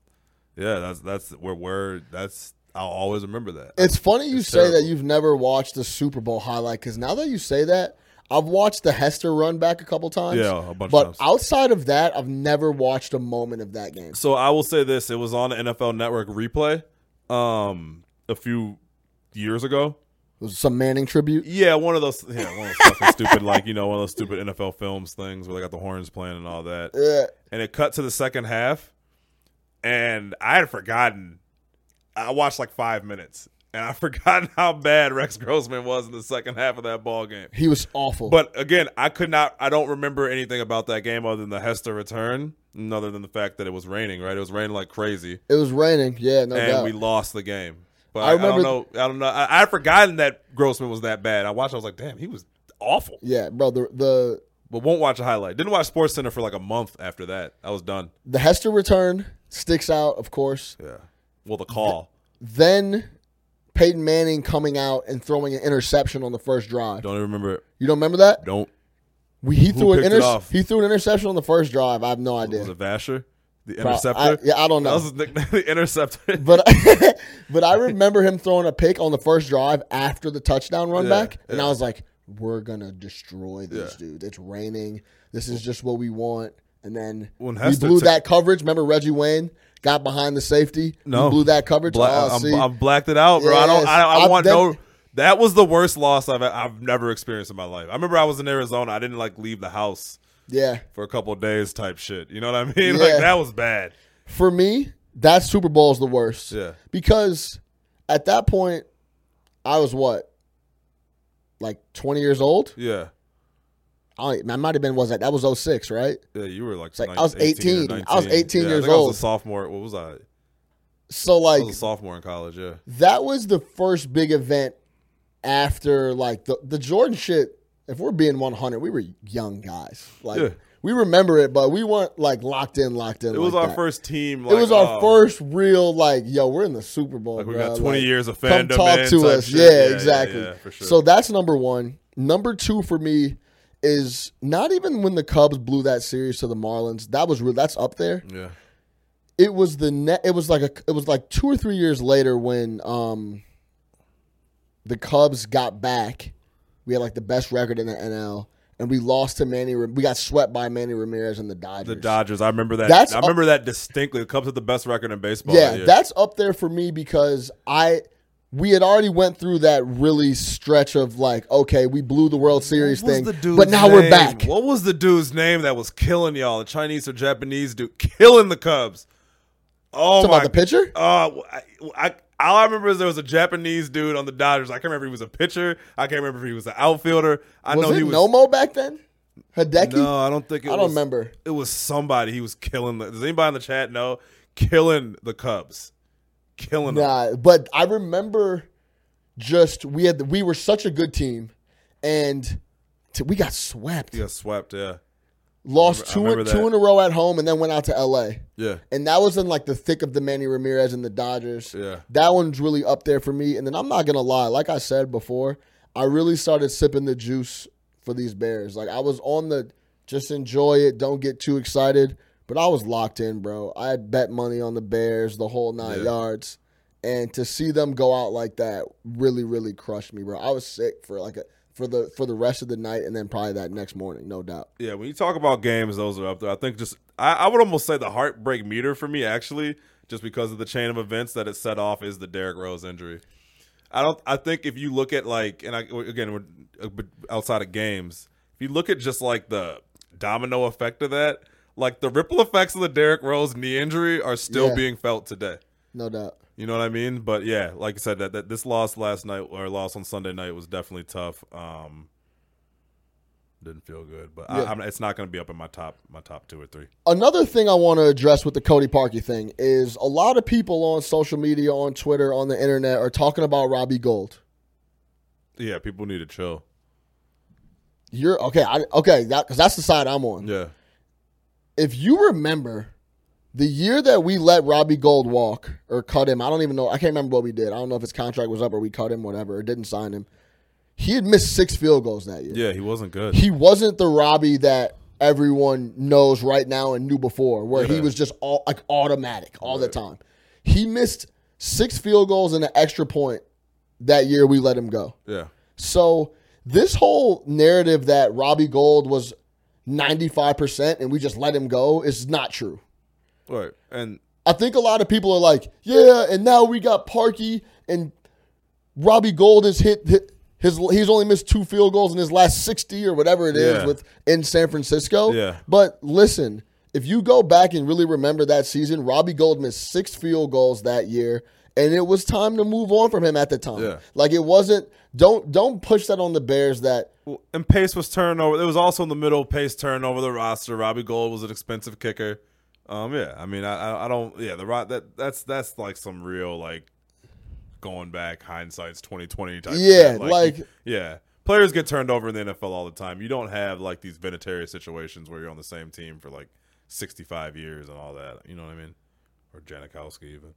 yeah, that's that's where we're. That's I'll always remember that. It's funny you It's say that you've never watched the Super Bowl highlight because now that you say that, I've watched the Hester run back a couple times. Yeah, a bunch of But times. outside of that, I've never watched a moment of that game. So I will say this: it was on the NFL Network replay, um, a few years ago. Some Manning tribute. Yeah, one of those. Yeah, one of those fucking stupid, like you know, one of those stupid NFL films things where they got the horns playing and all that. Yeah. And it cut to the second half, and I had forgotten. I watched like five minutes, and I [LAUGHS] forgotten how bad Rex Grossman was in the second half of that ball game. He was awful. But again, I could not. I don't remember anything about that game other than the Hester return, other than the fact that it was raining. Right, it was raining like crazy, it was raining. Yeah, no and doubt. we lost the game. But I I, I don't know. I don't know. I, I forgotten that Grossman was that bad. I watched. I was like, damn, he was awful. yeah, bro. The the But won't watch a highlight. Didn't watch Sports Center for like a month after that. I was done. the Hester return sticks out, of course. Yeah. Well, the call. Then Peyton Manning coming out and throwing an interception on the first drive. Don't even remember it. You don't remember that? Don't. We, he threw an inter- he threw an interception on the first drive. I have no idea. Was it Vasher? The interceptor? I- yeah, I don't That know. was his nickname, [LAUGHS] the interceptor. [LAUGHS] But [LAUGHS] but I remember him throwing a pick on the first drive after the touchdown run Yeah, back, and yeah. I was like, "We're gonna destroy these Yeah. dudes. It's raining. This is just what we want." And then When we blew took- that coverage. Remember Reggie Wayne got behind the safety. No. we blew that coverage. Bla- oh, I'm, I'm blacked it out, bro. I don't. I, I I- want then- no That was the worst loss I've I've never experienced in my life. I remember I was in Arizona. I didn't like leave the house Yeah. for a couple days, type shit. You know what I [LAUGHS] mean? Yeah. Like that was bad. For me, that Super Bowl is the worst. Yeah. Because at that point, I was what? Like 20 years old? Yeah, I, I might have been, was that? That was 06, right? yeah. You were like, like, nine- I was 18. or I was 18 Yeah, years I think I was a sophomore. What was I? So, I like, was a sophomore in college. Yeah, that was the first big event after, like, the, the Jordan shit. If we're being 100, we were young guys. Like, Yeah. we remember it, but we weren't, like, locked in, locked in. it was like our that. first team. It was our oh, first real, like, yo, we're in the Super Bowl. Like we got twenty Like, years of come talk to us. shit. Yeah, exactly. Yeah, for sure. So that's number one. Number two for me is not even when the Cubs blew that series to the Marlins. That was real. That's up there. yeah, It was the net. It was like a. It was like two or three years later when um. The Cubs got back. We had like the best record in the NL, and we lost to Manny. We got swept by Manny Ramirez and the Dodgers. the Dodgers. I remember that. That's I remember that distinctly. The Cubs had the best record in baseball. Yeah, that that's up there for me because I we had already went through that really stretch of like, okay, we blew the World Series thing, but now we're back. What was the dude's name that was killing y'all? The Chinese or Japanese dude killing the Cubs. Oh Talking my! about the pitcher? Oh, I, I, all I remember is there was a Japanese dude on the Dodgers. I can't remember if he was a pitcher. I can't remember if he was an outfielder. I was know he was. Nomo back then? Hideki? No, I don't think it I was. don't remember. It was somebody. He was killing. The, does anybody in the chat know? Killing the Cubs. Killing them. But I remember just we had we were such a good team, and we got swept. Got swept. Yeah. Lost I two remember two in a row at home, and then went out to L.A. Yeah. And that was in like the thick of the Manny Ramirez and the Dodgers. Yeah. That one's really up there for me. And then I'm not gonna lie, like I said before, I really started sipping the juice for these Bears. Like I was on the just enjoy it, don't get too excited. But I was locked in, bro. I had bet money on the Bears the whole nine Yeah. yards. And to see them go out like that really, really crushed me, bro. I was sick for like a for the for the rest of the night and then probably that next morning, no doubt. Yeah, when you talk about games, those are up there. I think just I, I would almost say the heartbreak meter for me actually, just because of the chain of events that it set off, is the Derrick Rose injury. I don't. I think if you look at like, and I, again, we're uh, outside of games. If you look at just like the domino effect of that, like the ripple effects of the Derrick Rose knee injury are still Yeah. being felt today. No doubt. You know what I mean? But yeah, like I said, that, that this loss last night or loss on Sunday night was definitely tough. Um, didn't feel good, but Yeah. I, I'm, it's not going to be up in my top my top two or three. Another thing I want to address with the Cody Parkey thing is a lot of people on social media, on Twitter, on the internet are talking about Robbie Gould. Yeah, people need to chill. You're okay. I, okay, that because that's the side I'm on. Yeah, If you remember, the year that we let Robbie Gould walk or cut him, I don't even know. I can't remember what we did. I don't know if his contract was up or we cut him, whatever, or didn't sign him. He had missed six field goals that year. yeah, he wasn't good. He wasn't the Robbie that everyone knows right now and knew before, where he was just all like automatic all the time. He missed six field goals and an extra point that year we let him go. yeah, So this whole narrative that Robbie Gould was 95% and we just let him go is not true. Right. And I think a lot of people are like, yeah, and now we got Parkey and Robbie Gould has hit, hit his he's only missed two field goals in his last 60 or whatever it is Yeah. with in San Francisco. Yeah. But listen, if you go back and really remember that season, Robbie Gould missed six field goals that year and it was time to move on from him at the time. Yeah. Like it wasn't don't don't push that on the Bears that and Pace was turned over. It was also in the middle. Pace turnover the roster. Robbie Gould was an expensive kicker. Um, yeah, I mean, I, I, don't. Yeah, the right that that's that's like some real like going back hindsight's twenty twenty type. Yeah, shit. like- yeah, players get turned over in the NFL all the time. You don't have like these vinatieri situations where you're on the same team for like sixty five years and all that. You know what I mean? Or Janikowski even.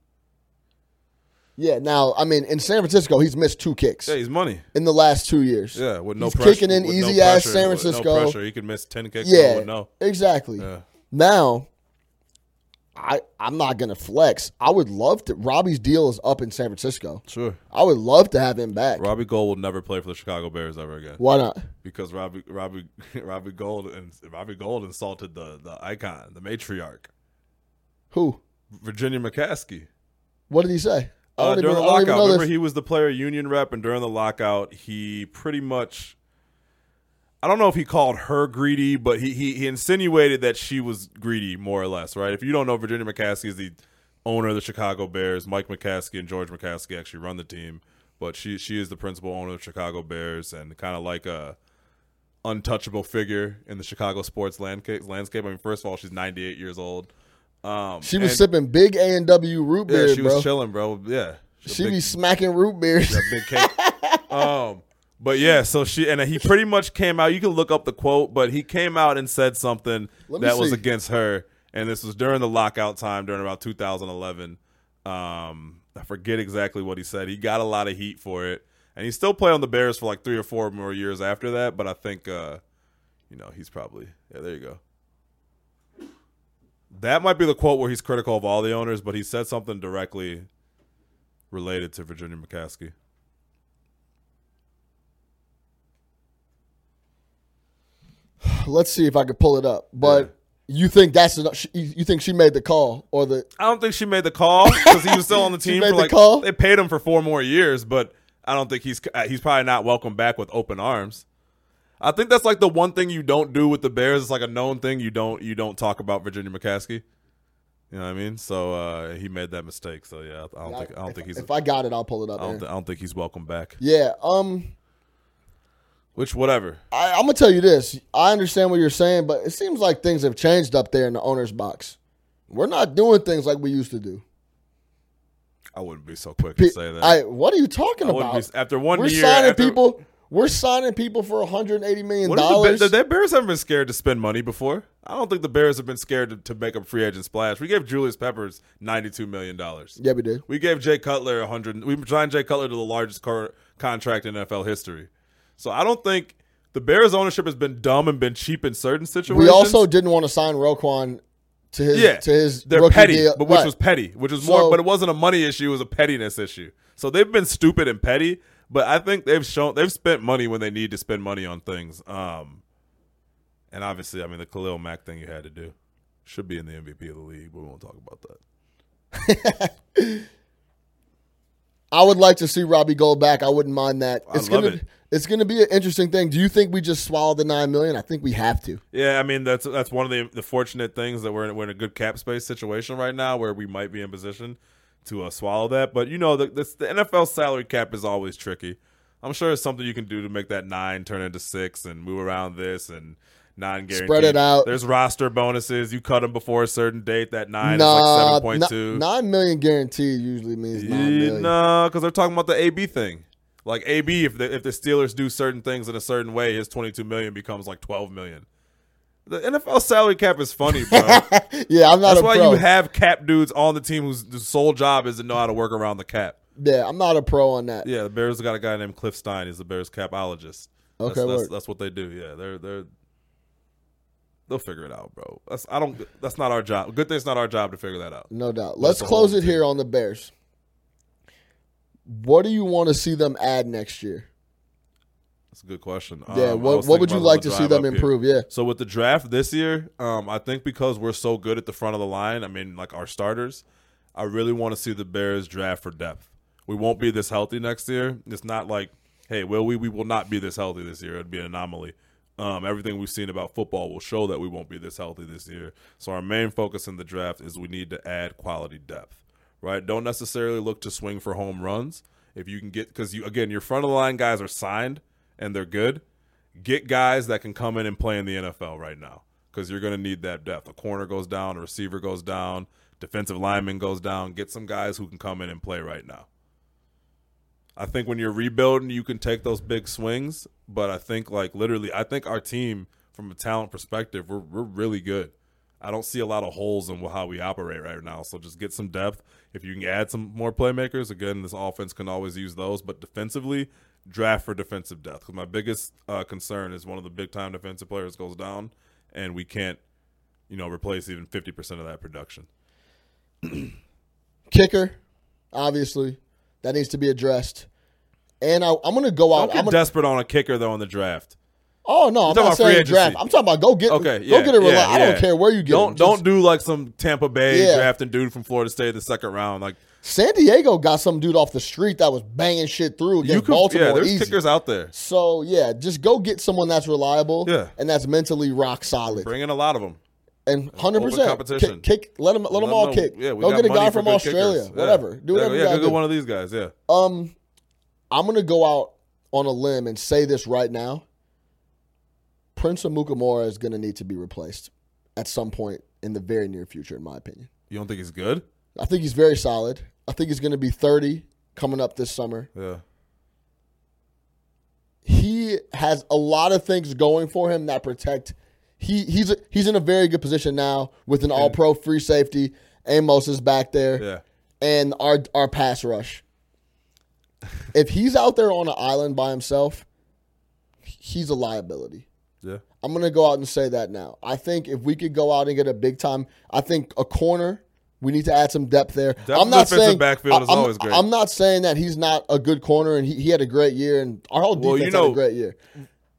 Yeah, now I mean in San Francisco he's missed two kicks Yeah, he's money. in the last two years. Yeah, with no He's pressure, kicking in with no easy ass pressure, San with Francisco. No pressure. He could miss ten kicks. Yeah, No, no. exactly. Yeah. Now, I I'm not gonna flex. I would love to. Robbie's deal is up in San Francisco. Sure. I would love to have him back. Robbie Gould will never play for the Chicago Bears ever again Why not? because Robbie Robbie [LAUGHS] Robbie Gould and Robbie Gould insulted the the icon, the matriarch, Who? Virginia McCaskey. What did he say? Uh, during even- the I don't even lockout, remember he was the player union rep, and during the lockout, he pretty much. I don't know if he called her greedy, but he, he he insinuated that she was greedy, more or less, right? If you don't know, Virginia McCaskey is the owner of the Chicago Bears. Mike McCaskey and George McCaskey actually run the team, but she she is the principal owner of the Chicago Bears and kind of like a untouchable figure in the Chicago sports landscape. Landscape. I mean, first of all, she's 98 years old. Um, She was and- sipping big A and W root beer, Yeah, she bro. was chilling, bro. Yeah, She's a she big- be smacking root beers. that big cake. [LAUGHS] um, but yeah, so she and he pretty much came out. You can look up the quote, but he came out and said something that was against her, and this was during the lockout time, during about 2011. Um, I forget exactly what he said. He got a lot of heat for it, and he still played on the Bears for like three or four more years after that. But I think, uh, you know, he's probably yeah. There you go. That might be the quote where he's critical of all the owners, but he said something directly related to Virginia McCaskey. [SIGHS] Let's see if I can pull it up. But you think that's enough, she- you think she made the call or the I don't think she made the call because he was still on the [LAUGHS] She team. made for the like, call? They paid him for four more years, but I don't think he's uh, he's probably not welcome back with open arms. I think that's like the one thing you don't do with the Bears. It's like a known thing you don't you don't talk about Virginia McCaskey. You know what I mean? So uh, he made that mistake. So yeah, I don't think I don't if, think he's if I got it, I'll pull it up. I don't, th- I don't think he's welcome back. yeah. Um. Which whatever. I, I'm gonna tell you this. I understand what you're saying, but it seems like things have changed up there in the owner's box. We're not doing things like we used to do. I wouldn't be so quick to say that. I, what are you talking I about? be, after one we're year, signing after- people. We're signing people for 180 million What is the, dollars. The, the Bears haven't been scared to spend money before. I don't think the Bears have been scared to, to make a free agent splash. We gave Julius Peppers ninety-two million dollars. yeah, we did. We gave Jay Cutler hundred. We signed Jay Cutler to the largest car, contract in NFL history. So I don't think the Bears ownership has been dumb and been cheap in certain situations. We also didn't want to sign Roquan to his yeah to his they're rookie petty, deal. but which Right. was petty, which was So- more. But it wasn't a money issue; it was a pettiness issue. So they've been stupid and petty. But I think they've shown they've spent money when they need to spend money on things. Um, and obviously, I mean the Khalil Mack thing you had to do should be in the MVP of the league. But we won't talk about that. [LAUGHS] I would like to see Robbie Gould back. I wouldn't mind that. I It's love gonna it. It's gonna be an interesting thing. Do you think we just swallow the nine million? I think we have to. Yeah, I mean that's that's one of the the fortunate things that we're in, we're in a good cap space situation right now where we might be in position to uh, swallow that. But you know the this, the NFL salary cap is always tricky. I'm sure it's something you can do to make that nine turn into six and move around this and non guaranteed. Spread it out. There's roster bonuses. You cut them before a certain date. That nine Nah, is like seven point two. nine million guaranteed usually means nine million. No, because they're talking about the AB thing. Like AB, if the if the Steelers do certain things in a certain way, his 22 million becomes like 12 million. The NFL salary cap is funny, bro. [LAUGHS] Yeah, I'm not That's why pro. you have cap dudes on the team whose sole job is to know how to work around the cap. yeah, I'm not a pro on that. Yeah, the Bears got a guy named Cliff Stein. He's the Bears capologist. Okay, that's, that's, that's what they do. Yeah, they're they're they'll figure it out, bro. That's I don't. That's not our job. Good thing it's not our job to figure that out. No doubt. Let's close it here on the Bears. What do you want to see them add next year? That's a good question. Yeah, Um, what what would you about it on like to see them up here. improve? Yeah. So with the draft this year, um, I think because we're so good at the front of the line, I mean, like our starters, I really want to see the Bears draft for depth. We won't be this healthy next year. It's not like, hey, will we? We will not be this healthy this year. It'd be an anomaly. Um, everything we've seen about football will show that we won't be this healthy this year. So our main focus in the draft is we need to add quality depth. Right? Don't necessarily look to swing for home runs. If you can get, because you again, your front of the line guys are signed and they're good get guys that can come in and play in the NFL right now because you're going to need that depth. A corner goes down, a receiver goes down, defensive lineman goes down. Get some guys who can come in and play right now. I think when you're rebuilding, you can take those big swings, but I think like literally, I think our team from a talent perspective, we're we're really good. I don't see a lot of holes in how we operate right now. So just get some depth. If you can add some more playmakers, again, this offense can always use those. But defensively, draft for defensive depth. Because my biggest uh, concern is one of the big time defensive players goes down, and we can't, you know, replace even fifty percent of that production. [CLEARS THROAT] Kicker, obviously, that needs to be addressed. And I, I'm going to go out. I'm gonna, desperate on a kicker though in the draft. Oh no, I'm talking not about free saying agency. draft. I'm talking about go get Okay, go get a reli- yeah, I don't yeah. care where you get Don't him. don't Just- do like some Tampa Bay Yeah. drafting dude from Florida State in the second round. Like San Diego got some dude off the street that was banging shit through against you could, Baltimore yeah, there's easy. kickers out there. So yeah, just go get someone that's reliable Yeah. and that's mentally rock solid. Bring in a lot of them. and hundred percent competition. kick, kick. Let them let them all know- kick. Yeah, we go got get a guy from Australia. kickers. Yeah. Whatever. Do Yeah, whatever yeah, you go get one of these guys. Yeah. Um, I'm gonna go out on a limb and say this right now. Prince Amukamara is gonna need to be replaced at some point in the very near future, in my opinion. You don't think he's good? I think he's very solid. I think he's gonna be 30 coming up this summer. Yeah. He has a lot of things going for him that protect. He he's he's in a very good position now with an All Pro free safety. Amos is back there. Yeah. and our our pass rush. if he's out there on an island by himself, he's a liability. Yeah. I'm gonna go out and say that now. I think if we could go out and get a big time, I think a corner. We need to add some depth there. Depth I'm not defensive saying backfield is I'm, always great. I'm not saying that he's not a good corner, and he, he had a great year, and our whole Well, defense you had a great year.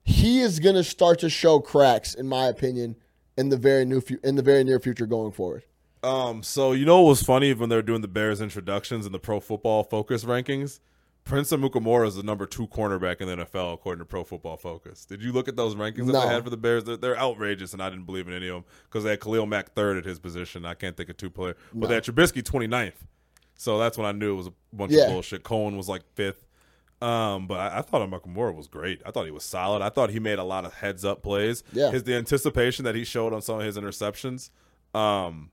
He is gonna start to show cracks, in my opinion, in the very new in the very near future going forward. Um. So you know what was funny when they were doing the Bears introductions in the Pro Football Focus rankings? Prince Amukamara is the number two cornerback in the NFL according to Pro Football Focus. Did you look at those rankings that No. they had for the Bears? They're, they're outrageous, and I didn't believe in any of them because they had Khalil Mack third at his position. I can't think of two players, but they had Trubisky 29th. So that's when I knew it was a bunch Yeah. of bullshit. Cohen was like fifth. Um, but I, I thought Amukamara was great. I thought he was solid. I thought he made a lot of heads up plays. Yeah. His the anticipation that he showed on some of his interceptions. Um,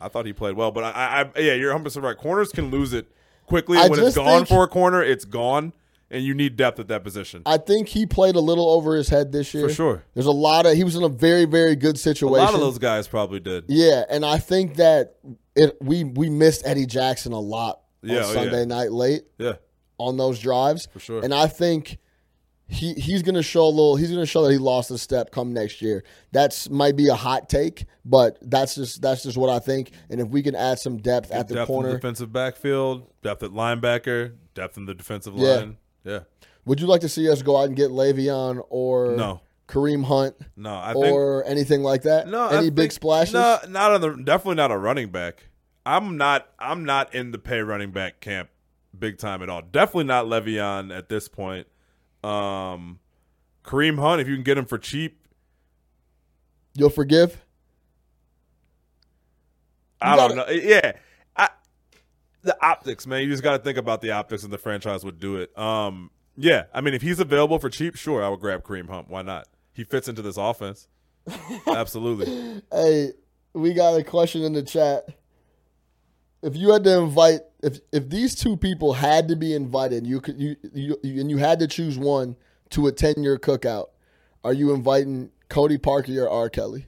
I thought he played well, but I, I, I yeah, you're 100 percent right. Corners can lose it quickly. I when it's gone for a corner, it's gone, and you need depth at that position I think he played a little over his head this year. for sure. There's a lot of he was in a very very good situation. A lot of those guys probably did. Yeah, and I think that it we we missed Eddie Jackson a lot Yeah, on oh, Sunday yeah. night late Yeah, on those drives. for sure. And I think he he's gonna show a little he's gonna show that he lost a step come next year. That's might be a hot take, but that's just that's just what I think. And if we can add some depth at the depth in the corner, defensive backfield, depth at linebacker, depth in the defensive Yeah. line. Yeah. would you like to see us go out and get Le'Veon or No. Kareem Hunt No, I think or anything like that? No, I any big think- splashes? No, not on the definitely not a running back. I'm not I'm not in the pay running back camp big time at all. Definitely not Le'Veon at this point. Um Kareem Hunt, if you can get him for cheap, You'll forgive. I You don't gotta- know. Yeah. I the optics, man. You just gotta think about the optics and the franchise would do it. Um yeah, I mean if he's available for cheap, sure, I would grab Kareem Hunt. Why not? He fits into this offense. [LAUGHS] Absolutely. Hey, we got a question in the chat. If you had to invite, if if these two people had to be invited, you could you, you, you and you had to choose one to attend your cookout, are you inviting Cody Parkey or R. Kelly?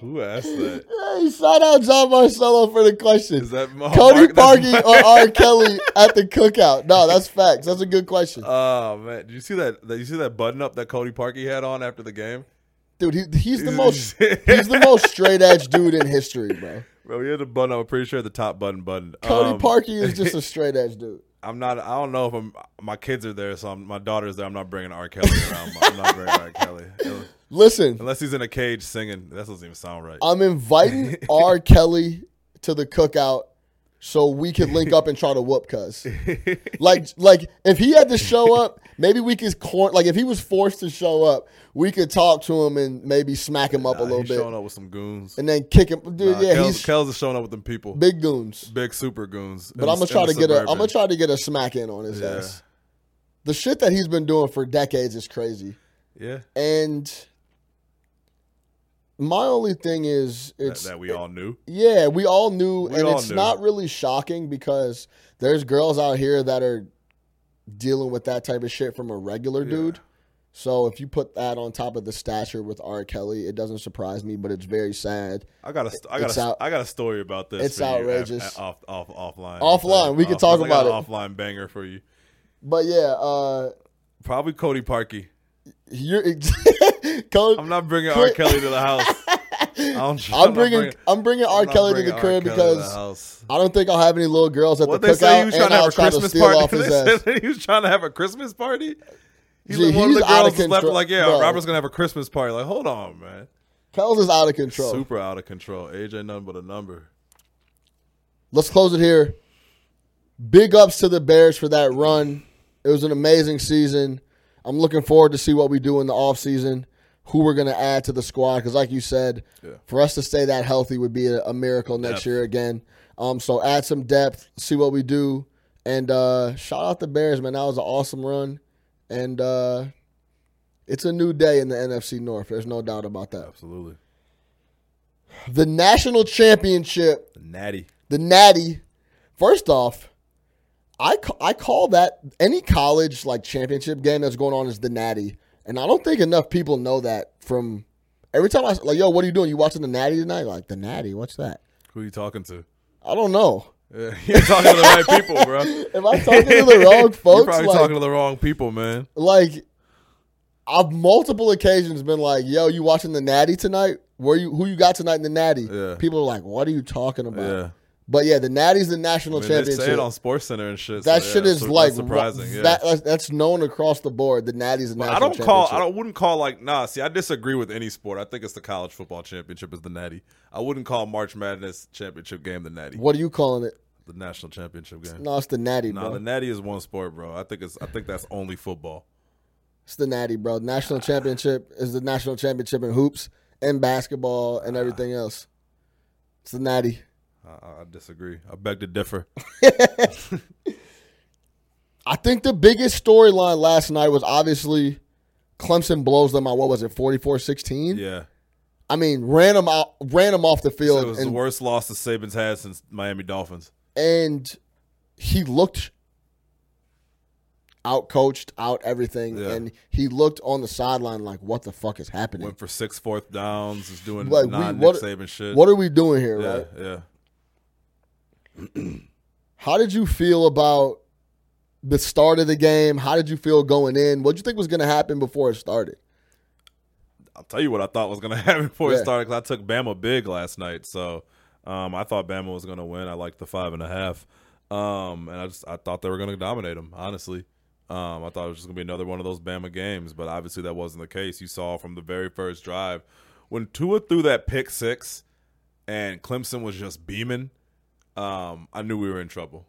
Who asked that? Hey, shout out John Marcello for the question. Is that Mo- Cody Parkey or R. [LAUGHS] Kelly at the cookout? No, that's facts. That's a good question, Oh man, did you see that? Did you see that button up that Cody Parkey had on after the game? Dude. He, he's the most [LAUGHS] he's the most straight edge dude in history, bro. Bro, he had a button. I'm pretty sure the top button button. Cody Um, Parkey is just a [LAUGHS] straight edge dude. I'm not. I don't know if I'm. My kids are there, so I'm, my daughter's there. I'm not bringing R. Kelly around. I'm not bringing R. [LAUGHS] Kelly Listen, unless he's in a cage singing. That doesn't even sound right. I'm inviting R. Kelly to the cookout so we could link up and try to whoop cuz. Like like if he had to show up, maybe we could cor- like if he was forced to show up, we could talk to him and maybe smack him up a little he's bit showing up with some goons. and then kick him. Dude, Nah, yeah, Kel's, he's Kel's is showing up with them people. big goons. Big super goons. But I'm gonna try to get a I'm gonna try to get a smack in on his Yeah. ass. The shit that he's been doing for decades is crazy. Yeah, And my only thing is that, it's that we all knew. Yeah, we all knew, We and all it's knew. not really shocking because there's girls out here that are dealing with that type of shit from a regular Yeah. dude. So if you put that on top of the stature with R. Kelly, it doesn't surprise me, but it's very sad. I got a, I got a, out- I got a story about this. It's for you af- outrageous. off, off, offline. Offline, we can talk about an Offline banger for you. But yeah, uh, Probably Cody Parkey. you're [LAUGHS] Cody, I'm not bringing R. Kelly to the house. [LAUGHS] [LAUGHS] I'm not bringing I'm bringing R. I'm Kelly to the crib to the because. I don't think I'll have any little girls at What the cookout, he was trying and to have I'll a try to Christmas steal party. off [LAUGHS] his ass. he was trying to have a Christmas party. He's Gee, like, one of the girls left like, yeah, Bro. Robert's gonna have a Christmas party. Like, hold on, man. Kels is out of control. Super out of control. AJ nothing but a number. Let's close it here. Big ups to the Bears for that run. It was an amazing season. I'm looking forward to see what we do in the offseason, who we're going to add to the squad. Because, like you said, Yeah. for us to stay that healthy would be a, a miracle next Depth. year again. Um, so add some depth, see what we do, and uh, shout out the Bears, man. That was an awesome run, and uh, it's a new day in the NFC North. There's no doubt about that. Absolutely. The national championship The Natty. the natty first off I, ca- I call that any college like championship game that's going on is the natty and i don't think enough people know that from every time I like yo what are you doing you watching the natty tonight like the natty what's that Who are you talking to? i don't know Yeah, [LAUGHS] you're talking to the right people, bro. [LAUGHS] am i talking to the wrong folks? [LAUGHS] You're probably like, talking to the wrong people, man. like i've multiple occasions been like yo you watching the natty tonight where you who you got tonight in the natty Yeah. people are like what are you talking about Yeah. But yeah the natty's the national I mean, they championship say it on Sports Center and shit. That so, shit yeah, is like surprising. Yeah. That, that's- known across the board. The Natty's the But national I don't call. I don't. Wouldn't call like. Nah. See, I disagree with any sport. I think it's the college football championship is the Natty. I wouldn't call March Madness championship game the Natty. What are you calling it? The national championship game. No, it's the Natty, Nah, the Natty is one sport, bro. I think it's. I think that's only football. it's the Natty, bro. National championship is the national championship in hoops and basketball and everything else. It's the Natty. I, I- disagree. I beg to differ. [LAUGHS] I think the biggest storyline last night was obviously Clemson blows them out. What was it, 44-16? Yeah. I mean, ran them out, ran them off the So field, it was and, the worst loss the Saban's had since Miami Dolphins. and he looked out coached, out everything, Yeah. and he looked on the sideline like, "What the fuck is happening? Went for six fourth downs. Is doing Like, we- non what- Nick Saban shit. What are we doing here, yeah, right?" yeah. [CLEARS THROAT] How did you feel about the start of the game? How did you feel going in? What did you think was going to happen before it started? I'll tell you what I thought was going [LAUGHS] to happen before Yeah. it started because I took Bama big last night. So um, I thought Bama was going to win. I liked the five and a half, um, and I just I thought they were going to dominate them. Honestly, um, I thought it was just going to be another one of those Bama games, but obviously that wasn't the case. You saw from the very first drive when Tua threw that pick six, and Clemson was just beaming. Um, I knew we were in trouble.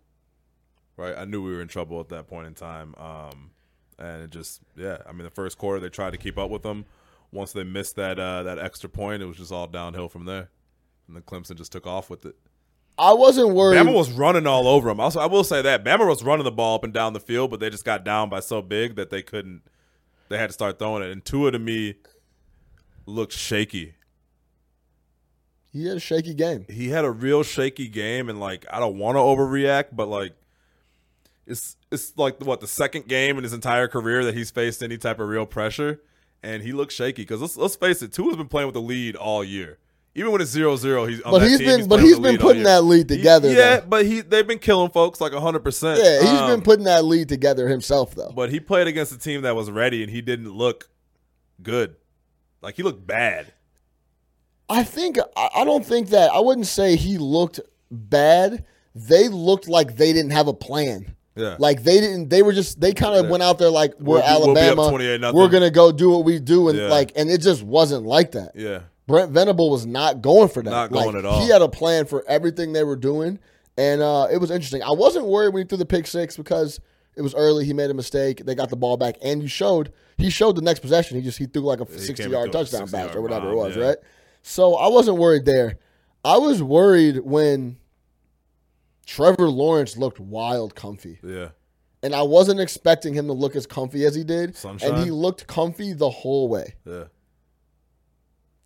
Right, I knew we were in trouble at that point in time. Um, and it just yeah, I mean the first quarter they tried to keep up with them. Once they missed that uh, that extra point, it was just all downhill from there. And then Clemson just took off with it. I wasn't worried. Bama was running all over them. Also, I will say that Bama was running the ball up and down the field, but they just got down by so big that they couldn't. They had to start throwing it. And Tua to me looked shaky. He had a shaky game. He had a real shaky game, and like I don't want to overreact, but like it's it's like what the second game in his entire career that he's faced any type of real pressure, and he looks shaky. Because let's let's face it, Tua's been playing with the lead all year. Even when it's 0-0, he's on But he's team, been- but he's with the been putting that lead He- together, yeah, though. but he they've been killing folks like hundred percent. Yeah, he's Um, been putting that lead together himself, though. But he played against a team that was ready, and he didn't look good. Like he looked bad. I think I don't think that I wouldn't say he looked bad. They looked like they didn't have a plan. Yeah. Like they didn't. They were just. They kind of Yeah. went out there like we're We'll be- we'll Alabama. we're gonna go do what we do, and Yeah. like, and it just wasn't like that. yeah. Brent Venables was not going for that. Not Like, going at all. He had a plan for everything they were doing, and uh, it was interesting. I wasn't worried when he threw the pick six because it was early. He made a mistake. They got the ball back, and you showed he showed the next possession. He just he threw like a sixty yard and threw a touchdown pass or whatever it was, yeah. right? So I wasn't worried there. I was worried when Trevor Lawrence looked wild comfy. Yeah. And I wasn't expecting him to look as comfy as he did. Sunshine? And he looked comfy the whole way. Yeah.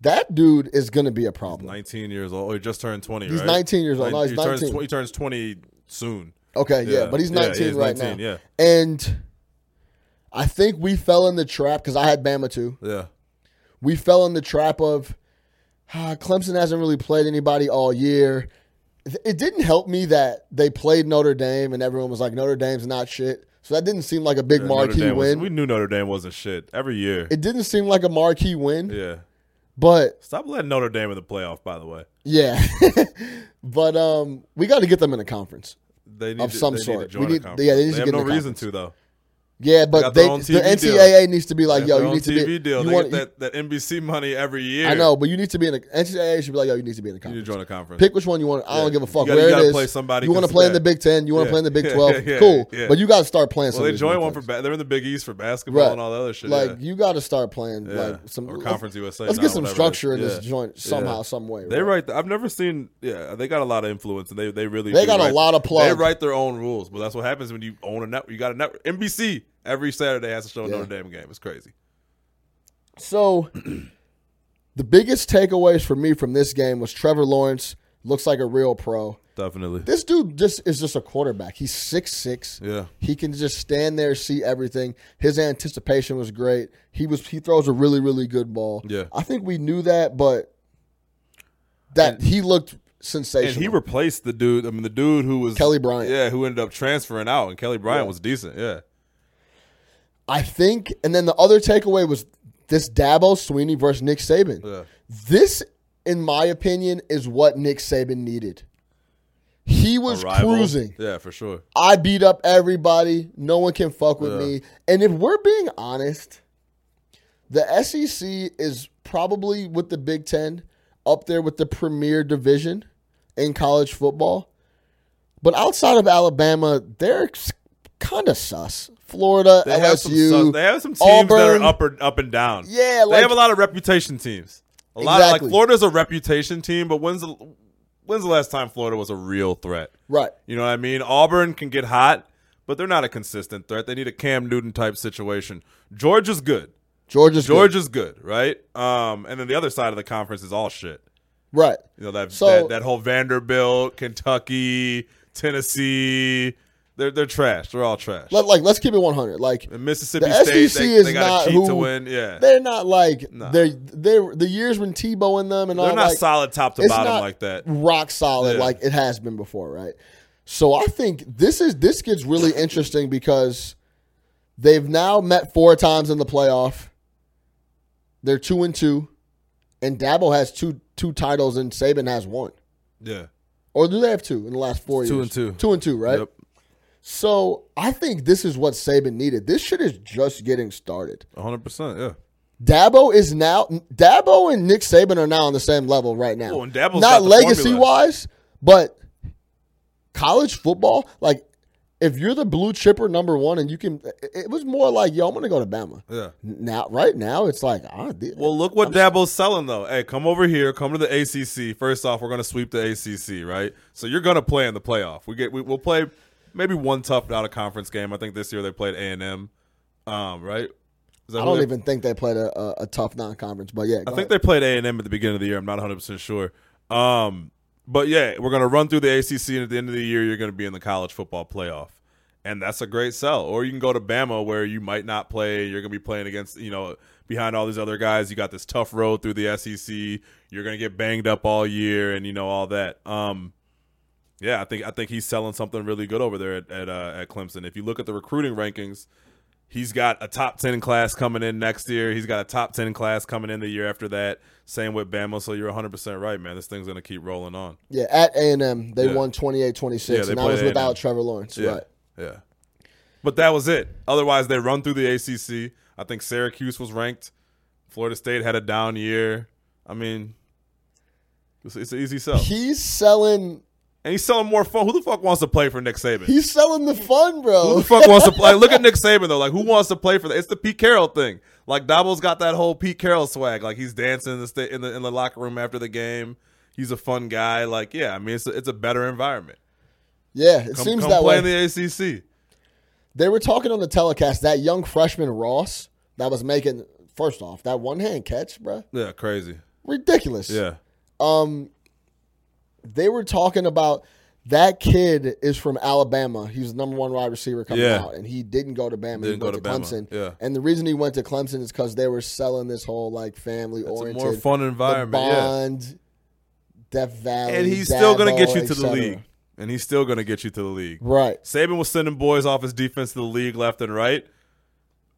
That dude is going to be a problem. 19 years old. Oh, he just turned 20, He's right? 19 years old. No, he's he turns 19. tw- he turns 20 soon. Okay, yeah, but he's Yeah, 19 right 19, now. Yeah. And I think we fell in the trap because I had Bama too. Yeah. We fell in the trap of ah, Clemson hasn't really played anybody all year. It didn't help me that they played Notre Dame and everyone was like Notre Dame's not shit. So that didn't seem like a big Yeah, marquee was- win. we knew Notre Dame wasn't shit every year. it didn't seem like a marquee win. yeah. But Stop letting Notre Dame in the playoff. By the way, yeah, [LAUGHS] but um, we got to get them in a conference. they need Of to, some they sort. To We need- conference. yeah, they need to have get in no reason to though. Yeah, but they, the TV deal. NCAA needs to be like, yo, you need to own be. TV deal. You They want, get that, that NBC money every year. I know, but you need to be in a NCAA should be like, yo, you need to be in a You need to join a conference. Pick which one you want. I Yeah. don't give a fuck You gotta- where you it is. play somebody you want to play in the. Big Ten. You want to Yeah. play in the Big [LAUGHS] Twelve. yeah, cool, but you got to start playing. well, they joined one for ba- they're in the Big East for basketball Right. and all the other shit. Like you got to start playing like some or Conference USA. Let's get some structure in this joint somehow, some way. They write. I've never seen. Yeah, they got a lot of influence, and they they really They got a lot of plug. They write their own rules, but that's what happens when you own a network. You got a network. NBC every Saturday has to show a Yeah. Notre Dame game. It's crazy. So, [CLEARS THROAT] the biggest takeaways for me from this game was Trevor Lawrence looks like a real pro. Definitely. This dude just is just a quarterback. He's six six. Yeah. He can just stand there, see everything. His anticipation was great. He was he throws a really really good ball. Yeah. I think we knew that, but that he looked sensational. And he replaced the dude. I mean, the dude who was Kelly Bryant. Yeah, who ended up transferring out, and Kelly Bryant Yeah. was decent. Yeah. I think, and then the other takeaway was this Dabo Swinney versus Nick Saban. Yeah. This, in my opinion, is what Nick Saban needed. He was cruising. Yeah, for sure. I beat up everybody. No one can fuck with Yeah. me. And if we're being honest, the SEC is probably with the Big Ten up there with the premier division in college football. But outside of Alabama, they're kind of sus. Florida, They have some. LSU, sus- They have some teams that Auburn. are up or up and down. Yeah, they have a lot of reputation teams. A lot of, Exactly. like Florida's a reputation team, but when's the when's the last time Florida was a real threat? right. You know what I mean? Auburn can get hot, but they're not a consistent threat. They need a Cam Newton type situation. Georgia's good. Georgia's good. Georgia's good, right? Um, and then the other side of the conference is all shit. right. You know that So- that, that whole Vanderbilt, Kentucky, Tennessee. They're they're trash. They're all trash. Let, like let's keep it 100. Like And Mississippi the State, SEC they, is they got not who to win. Yeah, they're not like No. they're they're the years when Tebow and them and all they're all not like, solid top to bottom like that. rock solid Yeah. like it has been before, right? So I think this is this gets really interesting because they've now met four times in the playoff. They're two and two, and Dabo has two two titles and Saban has one. Yeah, Or do they have two in the last four Two years? and two. Two and two, right? Yep. So I think this is what Saban needed. This shit is just getting started. hundred percent. Yeah. Dabo is now Dabo and Nick Saban are now on the same level right now. And Dabo's not legacy formula. wise, but college football. Like if you're the blue chipper number one, and you can, it- was more like yo, I'm gonna go to Bama. Yeah. Now, right now, it's like ah, th- Well, look what Dabo's selling though. Hey, come over here. Come to the ACC. First off, we're gonna sweep the ACC, right? So you're gonna play in the playoff. We get we, we'll play maybe one tough out of conference game. I think this year they played A and M, um, right? I don't they- even think they played a, a, a tough non-conference, but yeah, I think they played A and M at the beginning of the year. I'm not 100 percent sure. Um, but yeah, we're gonna run through the ACC, and at the end of the year, you're gonna be in the college football playoff, and that's a great sell. Or you can go to Bama, where you might not play. You're gonna be playing against, you know, behind all these other guys. You got this tough road through the SEC. You're gonna get banged up all year, and you know all that. Um, yeah, I think I think he's selling something really good over there at at, uh, at Clemson. If you look at the recruiting rankings, he's got a top ten class coming in next year. He's got a top ten class coming in the year after that. Same with Bama. So you're 100 percent right, man. This thing's gonna keep rolling on. yeah at A and M they Yeah. won 28-26, Yeah, and that was A&M. without Trevor Lawrence, Yeah, right? yeah. But that was it. Otherwise, they run through the ACC. I think Syracuse was ranked. Florida State had a down year. I mean, it's, it's an easy sell. He's selling. And he's selling more fun. Who the fuck wants to play for Nick Saban? He's selling the fun, bro. Who the fuck wants to play? Look at [LAUGHS] Nick Saban though. Like, who wants to play for that? It's the Pete Carroll thing. Like, Dabo's got that whole Pete Carroll swag. Like, he's dancing in the sta- in the in the locker room after the game. He's a fun guy. Like, yeah, I mean, it's a, it's a better environment. yeah, it Come, seems come that play way. in the ACC. They were talking on the telecast that young freshman Ross that was making first off that one hand catch, bro, Yeah, crazy. ridiculous. Yeah, Um, they were talking about that kid is from Alabama. He's the number one wide receiver coming Yeah. out, and he didn't go to Bama. he Didn't go went to to, Bama. Clemson. Yeah. and the reason he went to Clemson is because they were selling this whole like family it's a oriented, more fun environment. Yeah, bond, Death Valley, and he's still gonna get you to the league. And he's still gonna get you to the league. right? Saban was sending boys off his defense to the league left and right.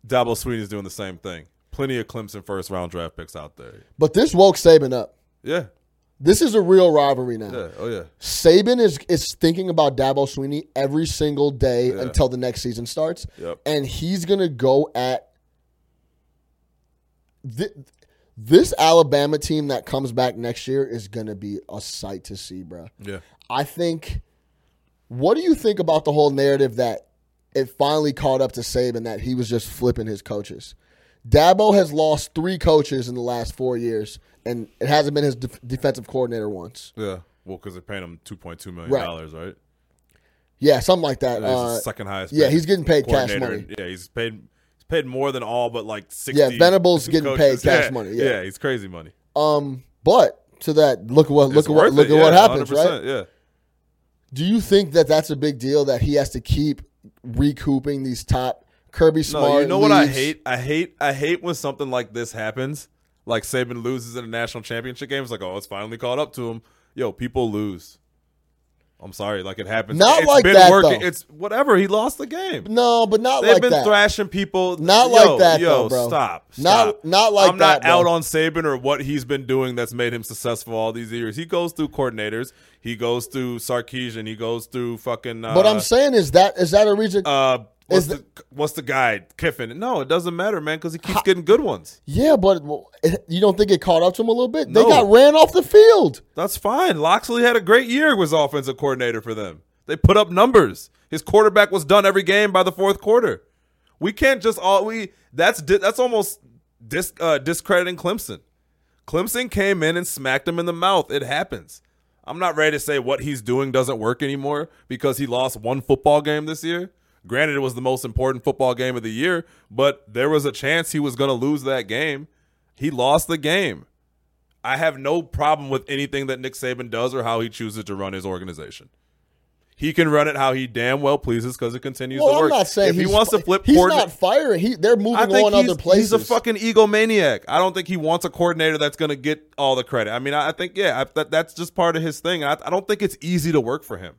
Dabo Swinney's doing the same thing. Plenty of Clemson first round draft picks out there. But this woke Saban up. Yeah. This is a real rivalry now. Yeah. Oh yeah. Saban is is thinking about Dabo Swinney every single day Yeah. until the next season starts, Yep. and he's gonna go at thi- this Alabama team that comes back next year is gonna be a sight to see, bro. Yeah. I think. What do you think about the whole narrative that it finally caught up to Saban that he was just flipping his coaches? Dabo has lost three coaches in the last four years, and it hasn't been his def- defensive coordinator once. Yeah. Well, because they're paying him two point two million dollars, right? Yeah, something like that. Uh, the second highest. yeah, he's getting paid cash money. Yeah, he's paid. He's paid more than all but like sixty. Yeah, Venables getting paid cash [LAUGHS] Yeah, money, yeah. he's crazy money. Um, but to that, look at what look It's at what look it, at what happens, 100%, right? Yeah. Do you think that that's a big deal that he has to keep recouping these top Kirby Smart? No, you know what I hate? I hate I hate when something like this happens. Like Saban loses in a national championship game. It's like, oh, it's finally caught up to him. Yo, people lose. I'm sorry, like it happens. Not It's like been that, working. though. It's whatever. He lost the game. No, but not They've like been thrashing people. Not Yo, like that, Yo, though, bro. stop. Not- stop. not like I'm not that, bro. out on Saban or what he's been doing that's made him successful all these years. He goes through coordinators. He goes through Sarkisian. He goes through fucking. Uh, But I'm saying is that is that a reason? uh, what's Is the, what's the guy Kiffin? No, it doesn't matter, man, because he keeps getting good ones. yeah, but you don't think it caught up to him a little bit? No. They got ran off the field. That's fine. Locksley had a great year was offensive coordinator for them. They put up numbers. His quarterback was done every game by the fourth quarter. We can't just all we that's di- that's almost dis, uh, discrediting Clemson. Clemson came in and smacked him in the mouth. It happens. I'm not ready to say what he's doing doesn't work anymore because he lost one football game this year. Granted, it was the most important football game of the year, but there was a chance he was going to lose that game. He lost the game. I have no problem with anything that Nick Saban does or how he chooses to run his organization. He can run it how he damn well pleases because it continues Well, to I'm not saying if he wants to flip He's coordinate- not firing. He they're moving on other places. he's a fucking egomaniac. I don't think he wants a coordinator that's going to get all the credit. I mean, I, I think yeah, I, that, that's just part of his thing. I, I don't think it's easy to work for him.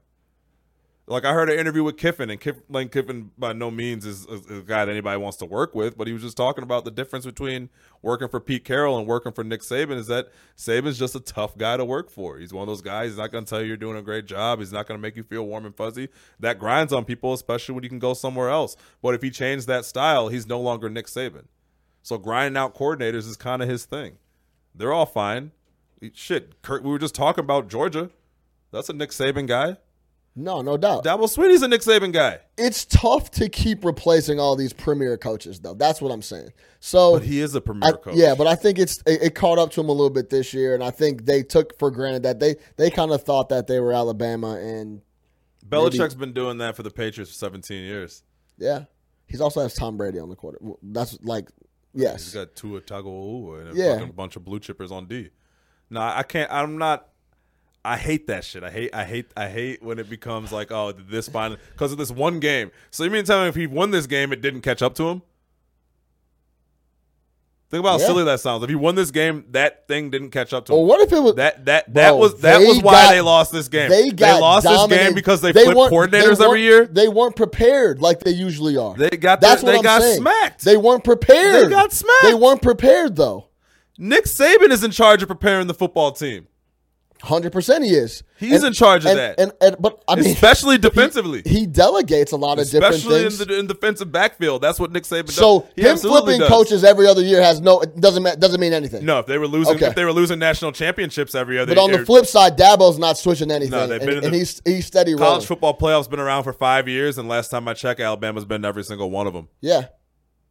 Like I heard an interview with Kiffin, and Kiff, Lane Kiffin by no means is, is a guy that anybody wants to work with, but he was just talking about the difference between working for Pete Carroll and working for Nick Saban is that Saban's just a tough guy to work for. He's one of those guys. He's not going to tell you you're doing a great job. He's not going to make you feel warm and fuzzy. That grinds on people, especially when you can go somewhere else. But if he changed that style, he's no longer Nick Saban. So grinding out coordinators is kind of his thing. They're all fine. Shit, Kurt, we were just talking about Georgia. That's a Nick Saban guy. No, no doubt. Dabo Swinney's a Nick Saban guy. it's tough to keep replacing all these premier coaches, though. That's what I'm saying. So But he is a premier I- coach. yeah, but I think it's it, it caught up to him a little bit this year, and I think they took for granted that they they kind of thought that they were Alabama, and Belichick's been doing that for the Patriots for 17 years. yeah, he's also has Tom Brady on the quarter. That's like He's yes, got Tua Tagovailoa and a Yeah. fucking bunch of blue chippers on D. No, I can't. I'm not. I hate that shit. I hate. I hate. I hate when it becomes like, oh, this finally because of this one game. So you mean to tell me if he won this game, it didn't catch up to him? Think about how silly that sounds. If he won this game, that thing didn't catch up to him. Well, what if it was That that that Bro, was that was why got- they lost this game. They got they lost this game because they, flipped weren't- coordinators they every year. They weren't prepared like they usually are. They got That's their- what they I'm got saying. smacked. They weren't prepared. They got smacked. They weren't prepared though. Nick Saban is in charge of preparing the football team. Hundred percent, he is. He's in charge of and, that. And, and but I mean, especially defensively. he delegates a lot of different especially in the in defensive backfield. That's what Nick Saban does. so He him flipping does. coaches every other year has no it doesn't doesn't mean anything. No, if they were losing, Okay. if they were losing national championships every other year. But on year, the flip side, Dabo's not switching anything, No, they've and, been in and the- he's he's steady college rolling. football playoffs been around for five years, and last time I checked, Alabama's been every single one of them. Yeah,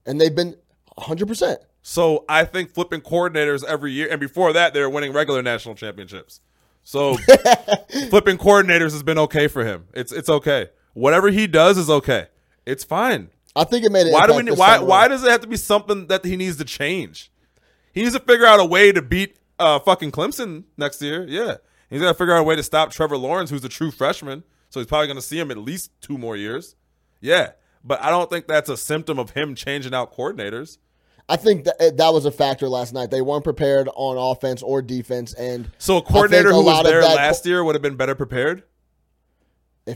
and they've been hundred percent. So I think flipping coordinators every year, and before that, they were winning regular national championships. So [LAUGHS] flipping coordinators has been okay for him. It's it's okay. Whatever he does is okay. It's fine. I think it made an Why do we? need- Why why does it have to be something that he needs to change? He needs to figure out a way to beat uh, fucking Clemson next year. Yeah, he's got to figure out a way to stop Trevor Lawrence, who's a true freshman. So he's probably going to see him at least two more years. Yeah, but I don't think that's a symptom of him changing out coordinators. I think that uh, that was a factor last night. They weren't prepared on offense or defense, and So a coordinator a who was there that- last year would have been better prepared.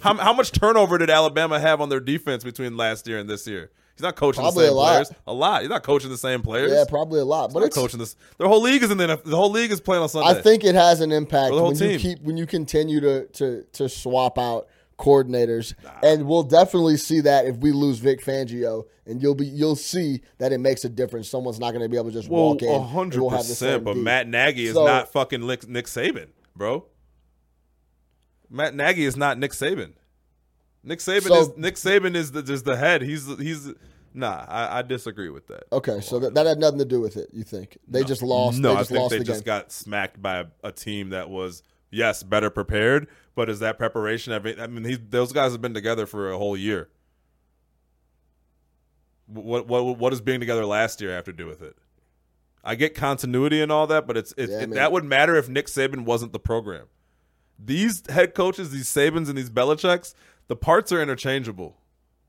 How, how much turnover did Alabama have on their defense between last year and this year? He's not coaching Probably the same a lot. players. A lot. He's not coaching the same players. Yeah, probably a lot. But Not it's coaching this. The whole league is in the The whole league is playing on Sunday. I think it has an impact the whole when you team. keep when you continue to to to swap out coordinators, and we'll definitely see that if we lose Vic Fangio, and you'll be you'll see that it makes a difference. Someone's not going to be able to just well, walk in. hundred we'll have the same percent. But D. Matt Nagy is So- not fucking Nick, Nick Saban, bro. Matt Nagy is not Nick Saban. Nick Saban So- is Nick Saban is the is the head. He's he's nah. I, I disagree with that. Okay, so that, that had nothing to do with it. You think they just lost? No, they I just think lost they the just got smacked by a, a team that was yes better prepared, but is that preparation? I mean, I mean he, those guys have been together for a whole year. What what what does being together last year have to do with it? I get continuity and all that, but it's, it's Yeah, it, that would matter if Nick Saban wasn't the program. These head coaches, these Sabans and these Belichicks, the parts are interchangeable.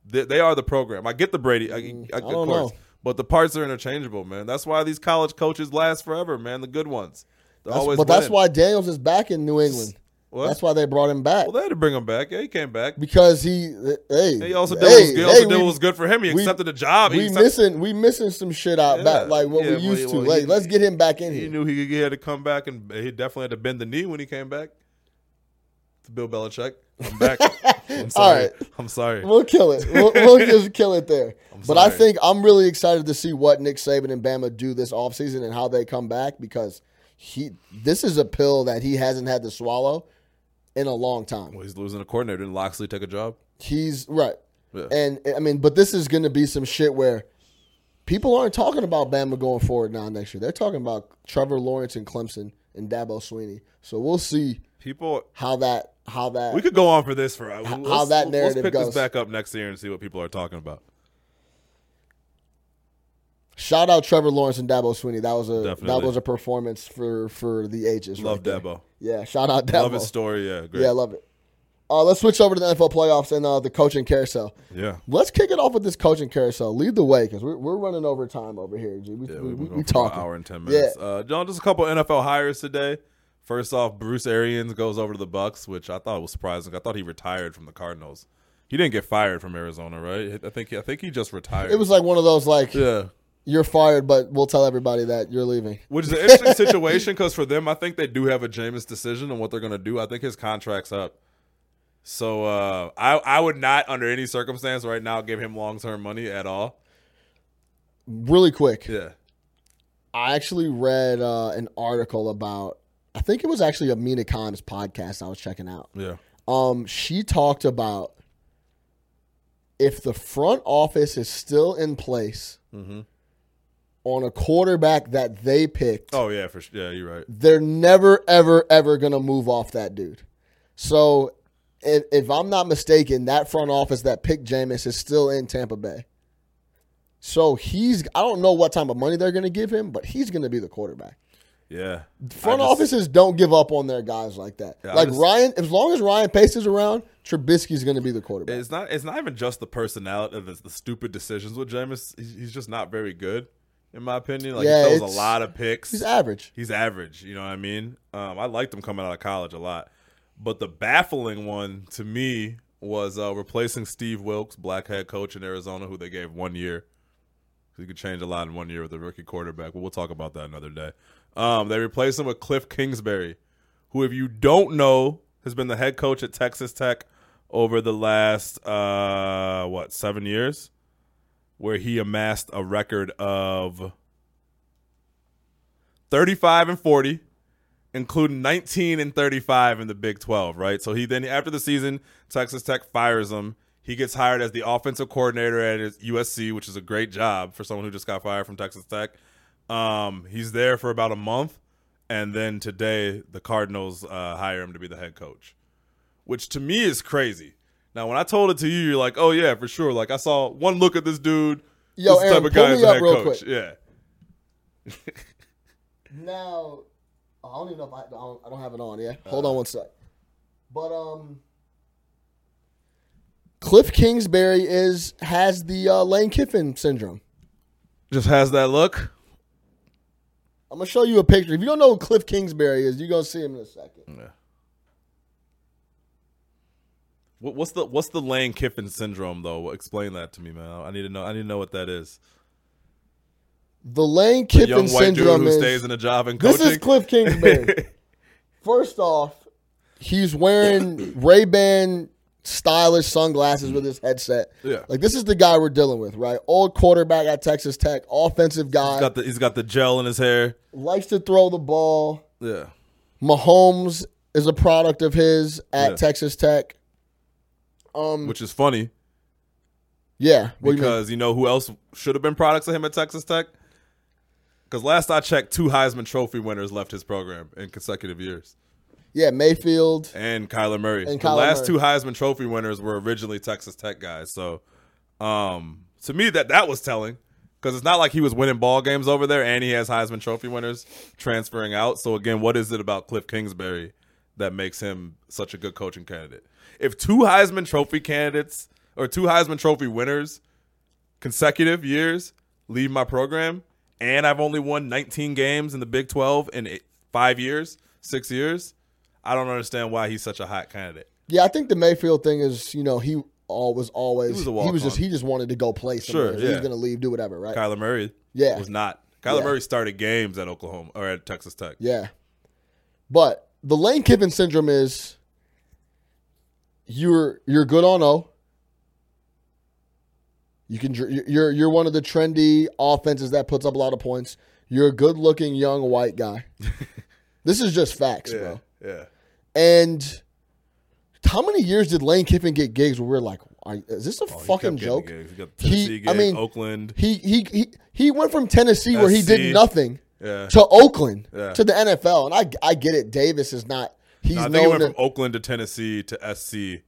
They, they are the program. I get the Brady, I, I, Mm, I of course, know. but the parts are interchangeable, man. That's why these college coaches last forever, man. The good ones, That's- always. but that's why Daniels is back in New England. What? That's why they brought him back Well, they had to bring him back. Yeah, he came back. because he. Eh, hey, He also did, hey, what, was, he also hey, did we- what was good for him. He we- accepted the job. He We accepted- missing we missing some shit out Yeah. back like what Yeah, we used yeah, to. well, Like, he- let's get him back in He here. He knew he, he had to come back, and he definitely had to bend the knee when he came back. To Bill Belichick, I'm back. [LAUGHS] I'm sorry. right. I'm sorry. We'll kill it. We'll, we'll just kill it there. [LAUGHS] But I think I'm really excited to see what Nick Saban and Bama do this offseason and how they come back because he this is a pill that he hasn't had to swallow in a long time. Well, he's losing a coordinator. Didn't Locksley take a job? He's right. Yeah. And I mean, but this is going to be some shit where people aren't talking about Bama going forward now next year. They're talking about Trevor Lawrence and Clemson and Dabo Swinney. So we'll see People, how that how that we could go on for this for let's, how that narrative Let's pick goes. this back up next year and see what people are talking about. Shout out Trevor Lawrence and Dabo Swinney. That was a Definitely. that was a performance for for the ages. Love right. Debo. Yeah, shout out Dabo. Love his story. Yeah, great. Yeah, I love it. Uh, let's switch over to the NFL playoffs and uh, the coaching carousel. yeah. Let's kick it off with this coaching carousel. Lead the way because we're, we're running over time over here. G. We, Yeah, we, we, we, talking. an hour and ten minutes. Uh, John, just a couple NFL hires today. First off, Bruce Arians goes over to the Bucs, which I thought was surprising. I thought he retired from the Cardinals. He didn't get fired from Arizona, right? I think I think he just retired. It was like one of those like yeah, you're fired, but we'll tell everybody that you're leaving. which is an interesting [LAUGHS] situation because for them, I think they do have a Jameis decision on what they're going to do. I think his contract's up. So uh, I I would not under any circumstance right now give him long term money at all. Really quick, Yeah. I actually read uh, an article about. I think it was actually Amina Khan's podcast I was checking out. Yeah. Um, she talked about if the front office is still in place on a quarterback that they picked, Oh yeah, for sure. Yeah, you're right. they're never, ever, ever gonna move off that dude. So, if, if I'm not mistaken, that front office that picked Jameis is still in Tampa Bay. So he's I don't know what type of money they're gonna give him, but he's gonna be the quarterback. Yeah. Front just- offices don't give up on their guys like that. Yeah, like just- Ryan, as long as Ryan Pace is around, Trubisky's going to be the quarterback. It's not. It's not even just the personality, the, the stupid decisions with Jameis. He's, he's just not very good, in my opinion. Like Yeah, he throws a lot of picks. He's average. He's average. You know what I mean? Um, I liked him coming out of college a lot, but the baffling one to me was uh, replacing Steve Wilks, black head coach in Arizona, who they gave one year. He could change a lot in one year with a rookie quarterback, but we'll talk about that another day. Um, they replaced him with Cliff Kingsbury, who, if you don't know, has been the head coach at Texas Tech over the last uh, what seven years, where he amassed a record of thirty-five and forty, including nineteen and thirty-five in the Big Twelve. Right, so he then after the season, Texas Tech fires him. He gets hired as the offensive coordinator at USC, which is a great job for someone who just got fired from Texas Tech. Um, he's there for about a month, and then today the Cardinals uh, hire him to be the head coach, which to me is crazy. Now, when I told it to you, you're like, "Oh yeah, for sure." Like I saw one look at this dude. Yo, this Aaron, pull is me the up head real coach. quick. Yeah, [LAUGHS] Now, I don't even know if I, I, don't, I don't have it on. Yeah, hold on one sec. But um, Cliff Kingsbury is has the uh, Lane Kiffin syndrome. just has that look. I'm gonna show you a picture. If you don't know who Cliff Kingsbury is, you're gonna see him in a second. Yeah. What, what's the what's the Lane Kiffin syndrome though? Explain that to me, man. I need to know. I need to know what that is. The Lane The Kiffin young white dude syndrome who is stays in a job and coaching. this is Cliff Kingsbury. [LAUGHS] First off, he's wearing Ray Ban stylish sunglasses with his headset. Yeah. Like this is the guy we're dealing with, right? Old quarterback at Texas Tech, offensive guy, he's got the he's got the gel in his hair. likes to throw the ball. Yeah. Mahomes is a product of his at Yeah. Texas Tech. Um, Which is funny yeah, do you because you know who else should have been products of him at Texas Tech? Because last I checked, two Heisman Trophy winners left his program in consecutive years, yeah, Mayfield. and Kyler Murray. And the Kyler last Murray. two Heisman Trophy winners were originally Texas Tech guys. So, um, to me, that that was telling because it's not like he was winning ball games over there, and he has Heisman Trophy winners transferring out. So again, what is it about Cliff Kingsbury that makes him such a good coaching candidate? If two Heisman Trophy candidates or two Heisman Trophy winners consecutive years leave my program, and I've only won 19 games in the Big 12 in eight, five years, six years, I don't understand why he's such a hot candidate. Yeah, I think the Mayfield thing is, you know, he all was always He was he was just he just wanted to go play somewhere. Sure, He was going to leave, do whatever, right? Kyler Murray Yeah. was not. Kyler Yeah. Murray started games at Oklahoma or at Texas Tech. Yeah. But the Lane Kiffin syndrome is you're you're good on O. You can you're you're one of the trendy offenses that puts up a lot of points. You're a good-looking young white guy. [LAUGHS] this is just facts, bro. yeah. And how many years did Lane Kiffin get gigs where we're like, are, is this a Oh, fucking joke? He got He- Tennessee I mean, Oakland. He he he he went from Tennessee where he did nothing Yeah. to Oakland Yeah. to the NFL, and I I get it. Davis is not. He's No, I he known. went To, from Oakland to Tennessee to SC.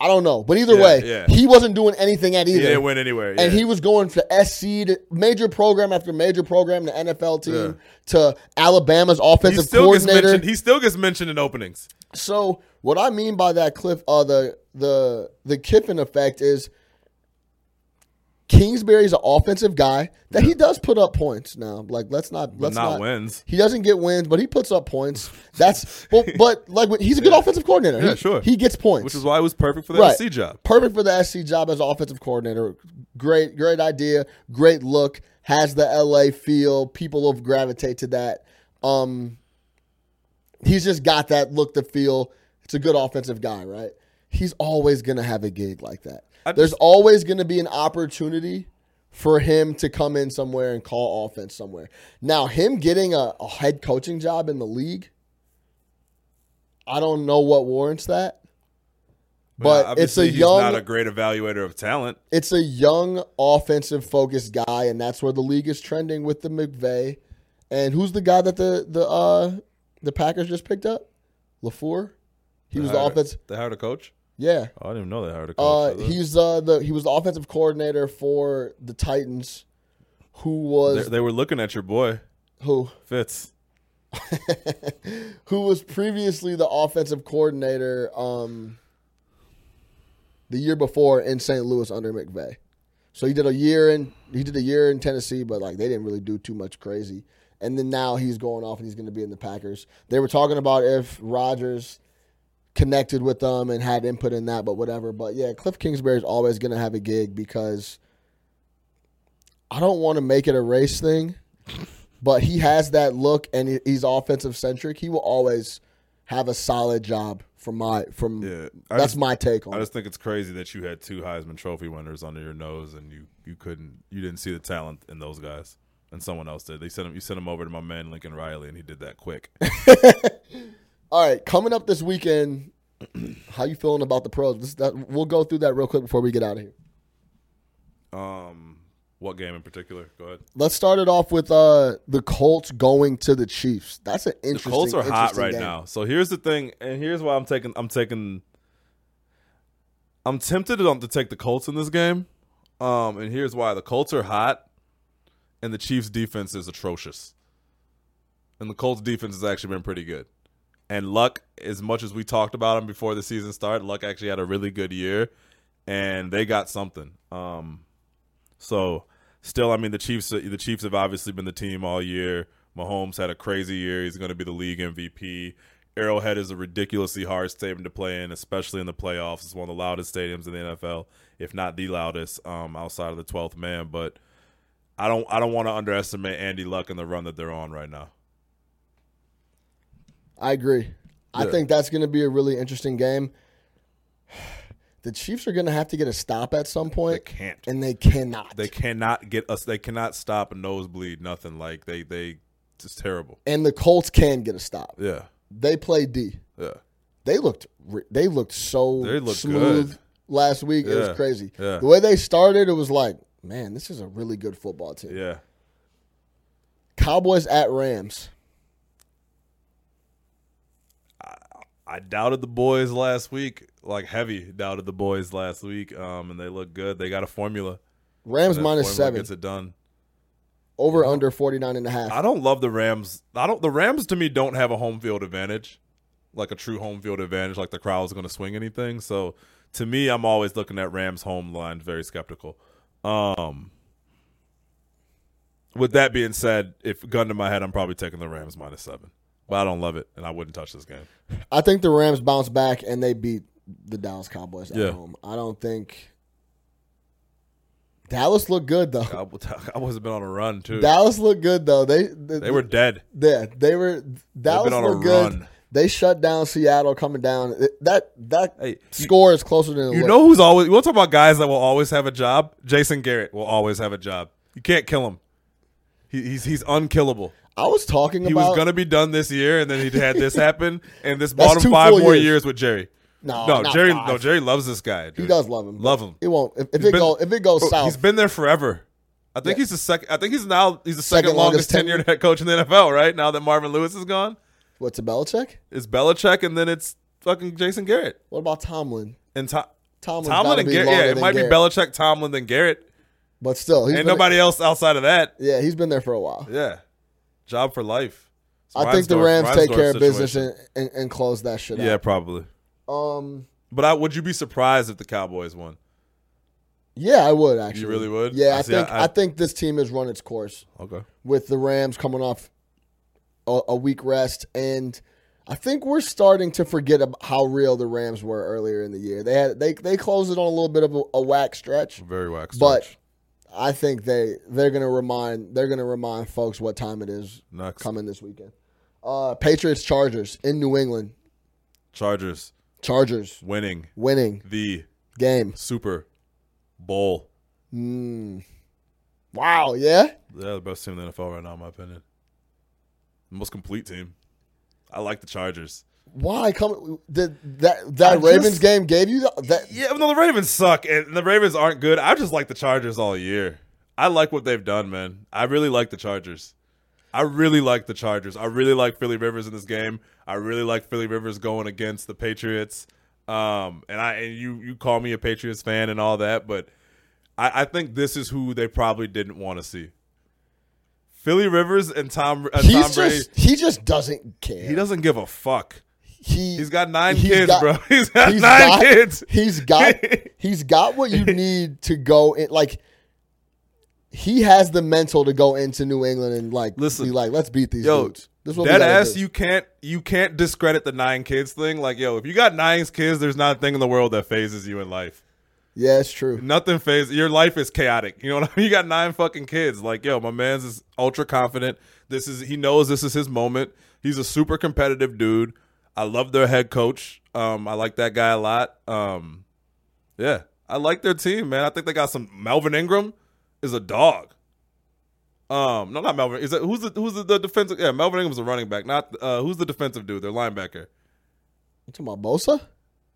I don't know, but either Yeah, way, yeah. he wasn't doing anything at either. He didn't win anywhere. And he was going to SC to major program after major program, the NFL team Yeah. to Alabama's He offensive still coordinator. He still gets mentioned in openings. So what I mean by that Cliff, uh, the the the Kiffin effect is Kingsbury's an offensive guy that he does put up points. Now, like let's not let's not, not, wins. He doesn't get wins, but he puts up points. That's well, [LAUGHS] but like he's a good offensive coordinator. Yeah, he, sure. He gets points, Which is why it was perfect for the Right. SC job. perfect for the SC job as offensive coordinator. Great, great idea, great look. Has the LA feel. People will gravitate to that. Um, he's just got that look, the feel. It's a good offensive guy, right? He's always gonna have a gig like that. I There's always gonna be an opportunity for him to come in somewhere and call offense somewhere. Now, him getting a, a head coaching job in the league, I don't know what warrants that. But it's a he's young not a great evaluator of talent. it's a young offensive focused guy, and that's where the league is trending with the McVay. And who's the guy that the the uh the Packers just picked up? LaFleur. He was the hired- offense. They hired a coach. Yeah. Oh, I didn't even know they hired a Uh, coach. he's uh the he was the offensive coordinator for the Titans, who they, was they were looking at your boy who Fitz. [LAUGHS] who was previously the offensive coordinator um the year before in St. Louis under McVay. So he did a year in he did a year in Tennessee, but like they didn't really do too much crazy. And then now he's going off and he's going to be in the Packers. They were talking about if Rodgers connected with them and had input in that, but whatever. But yeah, Cliff Kingsbury is always going to have a gig because I don't want to make it a race thing, but he has that look and he's offensive centric. He will always have a solid job from my from. Yeah, I that's just- my take on I just think it's crazy that you had two Heisman Trophy winners under your nose, and you you couldn't you didn't see the talent in those guys, and someone else did. They sent him you sent him over to my man Lincoln Riley, and he did that quick. [LAUGHS] All right, coming up this weekend, how you feeling about the pros? This, that, we'll go through that real quick before we get out of here. um, what game in particular? Go ahead. Let's start it off with uh, the Colts going to the Chiefs. That's an interesting. The. Colts are hot right game. now. So here's the thing, and here's why I'm taking I'm taking I'm tempted to, to take the Colts in this game. Um, and here's why: the Colts are hot, and the Chiefs' defense is atrocious. And the Colts' defense has actually been pretty good. And Luck, as much as we talked about him before the season started, Luck actually had a really good year, and they got something. Um, so still, I mean, the Chiefs the Chiefs have obviously been the team all year. Mahomes had a crazy year. He's going to be the league MVP. Arrowhead is a ridiculously hard stadium to play in, especially in the playoffs. It's one of the loudest stadiums in the NFL, if not the loudest, um, outside of the twelfth man. But I don't I don't want to underestimate Andy Luck and the run that they're on right now. I agree. I think that's going to be a really interesting game. [SIGHS] The Chiefs are going to have to get a stop at some point. They can't. and they cannot. They cannot get us. They cannot stop a nosebleed. Nothing like they they just terrible. and the Colts can get a stop. Yeah, They play D. yeah, They looked they looked so They looked smooth good. last week. It was crazy. Yeah. The way they started, it was like, man, this is a really good football team. yeah. Cowboys at Rams. I doubted the boys last week, like heavy doubted the boys last week. Um, and they look good. They got a formula. Rams minus formula seven. gets it done. Over under 49 and a half. I don't love the Rams. I don't. The Rams to me don't have a home field advantage, like a true home field advantage. Like the crowd's going to swing anything. So to me, I'm always looking at Rams home line very skeptical. Um. With that being said, if gun to my head, I'm probably taking the Rams minus seven. But I don't love it, and I wouldn't touch this game. I think the Rams bounce back and they beat the Dallas Cowboys at Yeah. home. I don't think Dallas looked good though. Cowboys [LAUGHS] Cowboys have been on a run too. Dallas looked good though. They they, they were dead. yeah, they were Dallas on a looked good. run. They shut down Seattle coming down. It- That that Hey, you- score is closer than it You looked. know who's always? We'll talk about guys that will always have a job? Jason Garrett will always have a job. You can't kill him. He, he's he's unkillable. I was talking He about was gonna be done this year, and then he had this [LAUGHS] happen, and this bought him five more years. years with Jerry. no, No, Jerry. five. No, Jerry loves this guy. He dude. does love him. Love him. It won't if, if it been- go if it goes oh, Bro, south. He's been there forever. I think Yeah. he's the second. I think he's now he's the second, Second longest, longest tenured head coach in the NFL. Right now that Marvin Lewis is gone, What's a Belichick? it's Belichick, and then it's fucking Jason Garrett What about Tomlin? and Tom, Tomlin's Tomlin and Garrett. Yeah, it might Garrett. be Belichick, Tomlin, then Garrett. but still, he's Ain't nobody else outside of that. Yeah, he's been there for a while. Yeah, job for life. It's I think the Rams take care of business and, and, and close that shit yeah, out. Yeah, probably. Um, But I, would you be surprised if the Cowboys won? yeah, I would actually. You really would? Yeah, I I, see, think I- I, think this team has run its course Okay. with the Rams coming off a, a week rest, and I think we're starting to forget how real the Rams were earlier in the year. They had they they closed it on a little bit of a, a whack stretch, Very wax. but stretch. I think they they're gonna remind they're gonna remind folks what time it is next coming this weekend. Uh, Patriots Chargers in New England. Chargers Chargers winning winning the game. Super Bowl. Mm. Wow, yeah. They're the best team in the NFL right now, in my opinion. The most complete team. I like the Chargers. Why come did that that I Ravens just- game gave you the, that? Yeah, no, the Ravens suck, and the Ravens aren't good. I just like the Chargers all year. I like what they've done, man. I really like the Chargers. I really like the Chargers. I really like Philly Rivers in this game. I really like Philly Rivers going against the Patriots. Um, and I and you you call me a Patriots fan and all that, but I, I think this is who they probably didn't want to see. Philly Rivers and Tom uh, Tom Brady. just he just doesn't care. he doesn't give a fuck. He He's got nine he's kids, got- bro. [LAUGHS] He's got he's nine got- kids. He's got [LAUGHS] he's got what you need to go in. Like he has the mental to go into New England and like Listen, be like, let's beat these Yo, dudes. This is what we dead ass, do. you can't you can't discredit the nine kids thing. Like, yo, if you got nine kids, there's not a thing in the world that phases you in life. Yeah, it's true. Nothing phases your life is chaotic. You know what I mean? [LAUGHS] You got nine fucking kids. Like, yo, my man's is ultra confident. This is he knows this is his moment. He's a super competitive dude. I love their head coach. Um, I like that guy a lot. Um, yeah, I like their team, man. I think they got some. Melvin Ingram is a dog. Um, no, not Melvin. Is it who's the who's the, the defensive? Yeah, Melvin Ingram's a running back. Not uh, who's the defensive dude? Their linebacker. You talking about Bosa?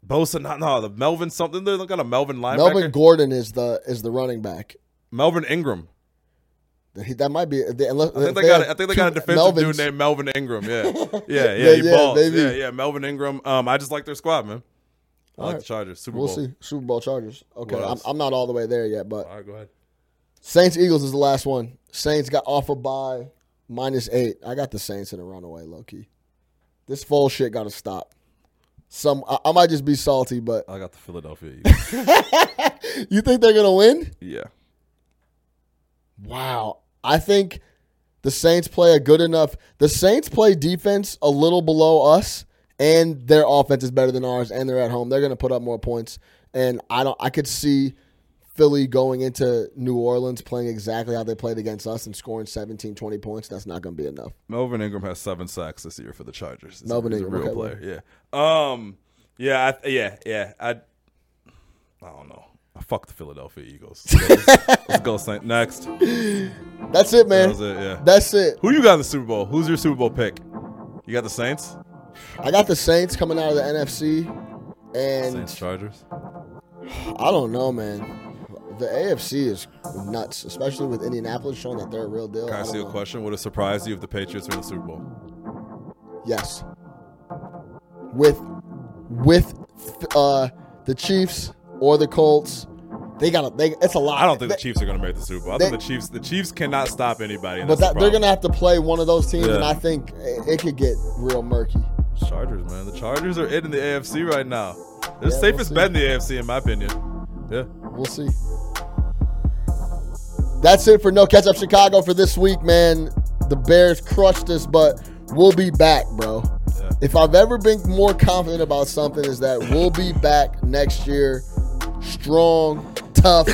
Bosa, not no, the Melvin something. They got a Melvin linebacker. Melvin Gordon is the is the running back. Melvin Ingram. He- That might be. They, unless, I think they got. I think they got a defensive dude named Melvin Ingram. Yeah, [LAUGHS] yeah, yeah. Yeah, he yeah, Yeah, yeah. Melvin Ingram. Um, I just like their squad, man. I like Alright. the Chargers. Super Bowl. We'll Bowl. see. Super Bowl Chargers. Okay, I'm. I'm not all the way there yet, but All right, go ahead. Saints Eagles is the last one. Saints got off by minus eight. I got the Saints in a runaway, low key. This full shit got to stop. Some I, I might just be salty, but I got the Philadelphia Eagles. [LAUGHS] you think they're gonna win? yeah. Wow, I think the Saints play a good enough. The Saints play defense a little below us, and their offense is better than ours, and they're at home. They're going to put up more points, and I don't. I could see Philly going into New Orleans playing exactly how they played against us and scoring 17, 20 points. That's not going to be enough. Melvin Ingram has seven sacks this year for the Chargers. Melvin a, Ingram, a real okay, player. Yeah. Um. Yeah. I, yeah. Yeah. I. I don't know. Fuck the Philadelphia Eagles. Let's go, Saint. Next. That's it, man. That was it. Yeah. That's it. Who you got in the Super Bowl? Who's your Super Bowl pick? You got the Saints. I got the Saints coming out of the NFC, and Saints Chargers. I don't know, man. The AFC is nuts, especially with Indianapolis showing that they're a real deal. Can I see a know. question? Would it surprise you if the Patriots were in the Super Bowl? Yes. With with uh the Chiefs or the Colts, they got to they it's a lot. I don't think They- the Chiefs are going to make the Super Bowl. I they- think the Chiefs. The Chiefs cannot stop anybody. But that, the they're going to have to play one of those teams and I think it, it could get real murky. Chargers, man. The Chargers are it in the AFC right now. They're the Yeah, safest we'll bet in the AFC, in my opinion. Yeah. We'll see. That's it for No Catch Up Chicago for this week, man. The Bears crushed us, but we'll be back, bro. Yeah. If I've ever been more confident about something, is that we'll be back next year, strong, tough,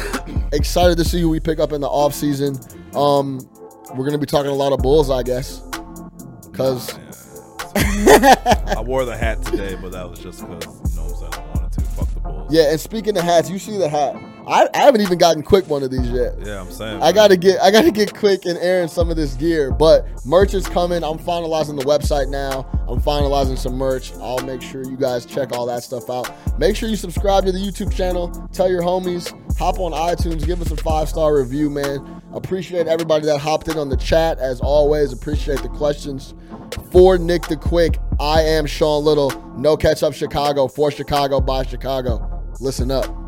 excited to see who we pick up in the offseason. Um, we're gonna be talking a lot of Bulls, I guess, because [LAUGHS] I wore the hat today, but that was just because you know what I'm saying. I wanted to fuck the Bulls. yeah. And speaking of hats, you see the hat. I, I haven't even gotten quick one of these yet. Yeah, I'm saying. I gotta get I gotta get quick and airing some of this gear. But merch is coming. I'm finalizing the website now. I'm finalizing some merch. I'll make sure you guys check all that stuff out. Make sure you subscribe to the YouTube channel. Tell your homies. Hop on iTunes. Give us a five star review, man. Appreciate everybody that hopped in on the chat. As always, appreciate the questions. For Nick the Quick, I am Sean Little. No catch up Chicago for Chicago by Chicago. Listen up.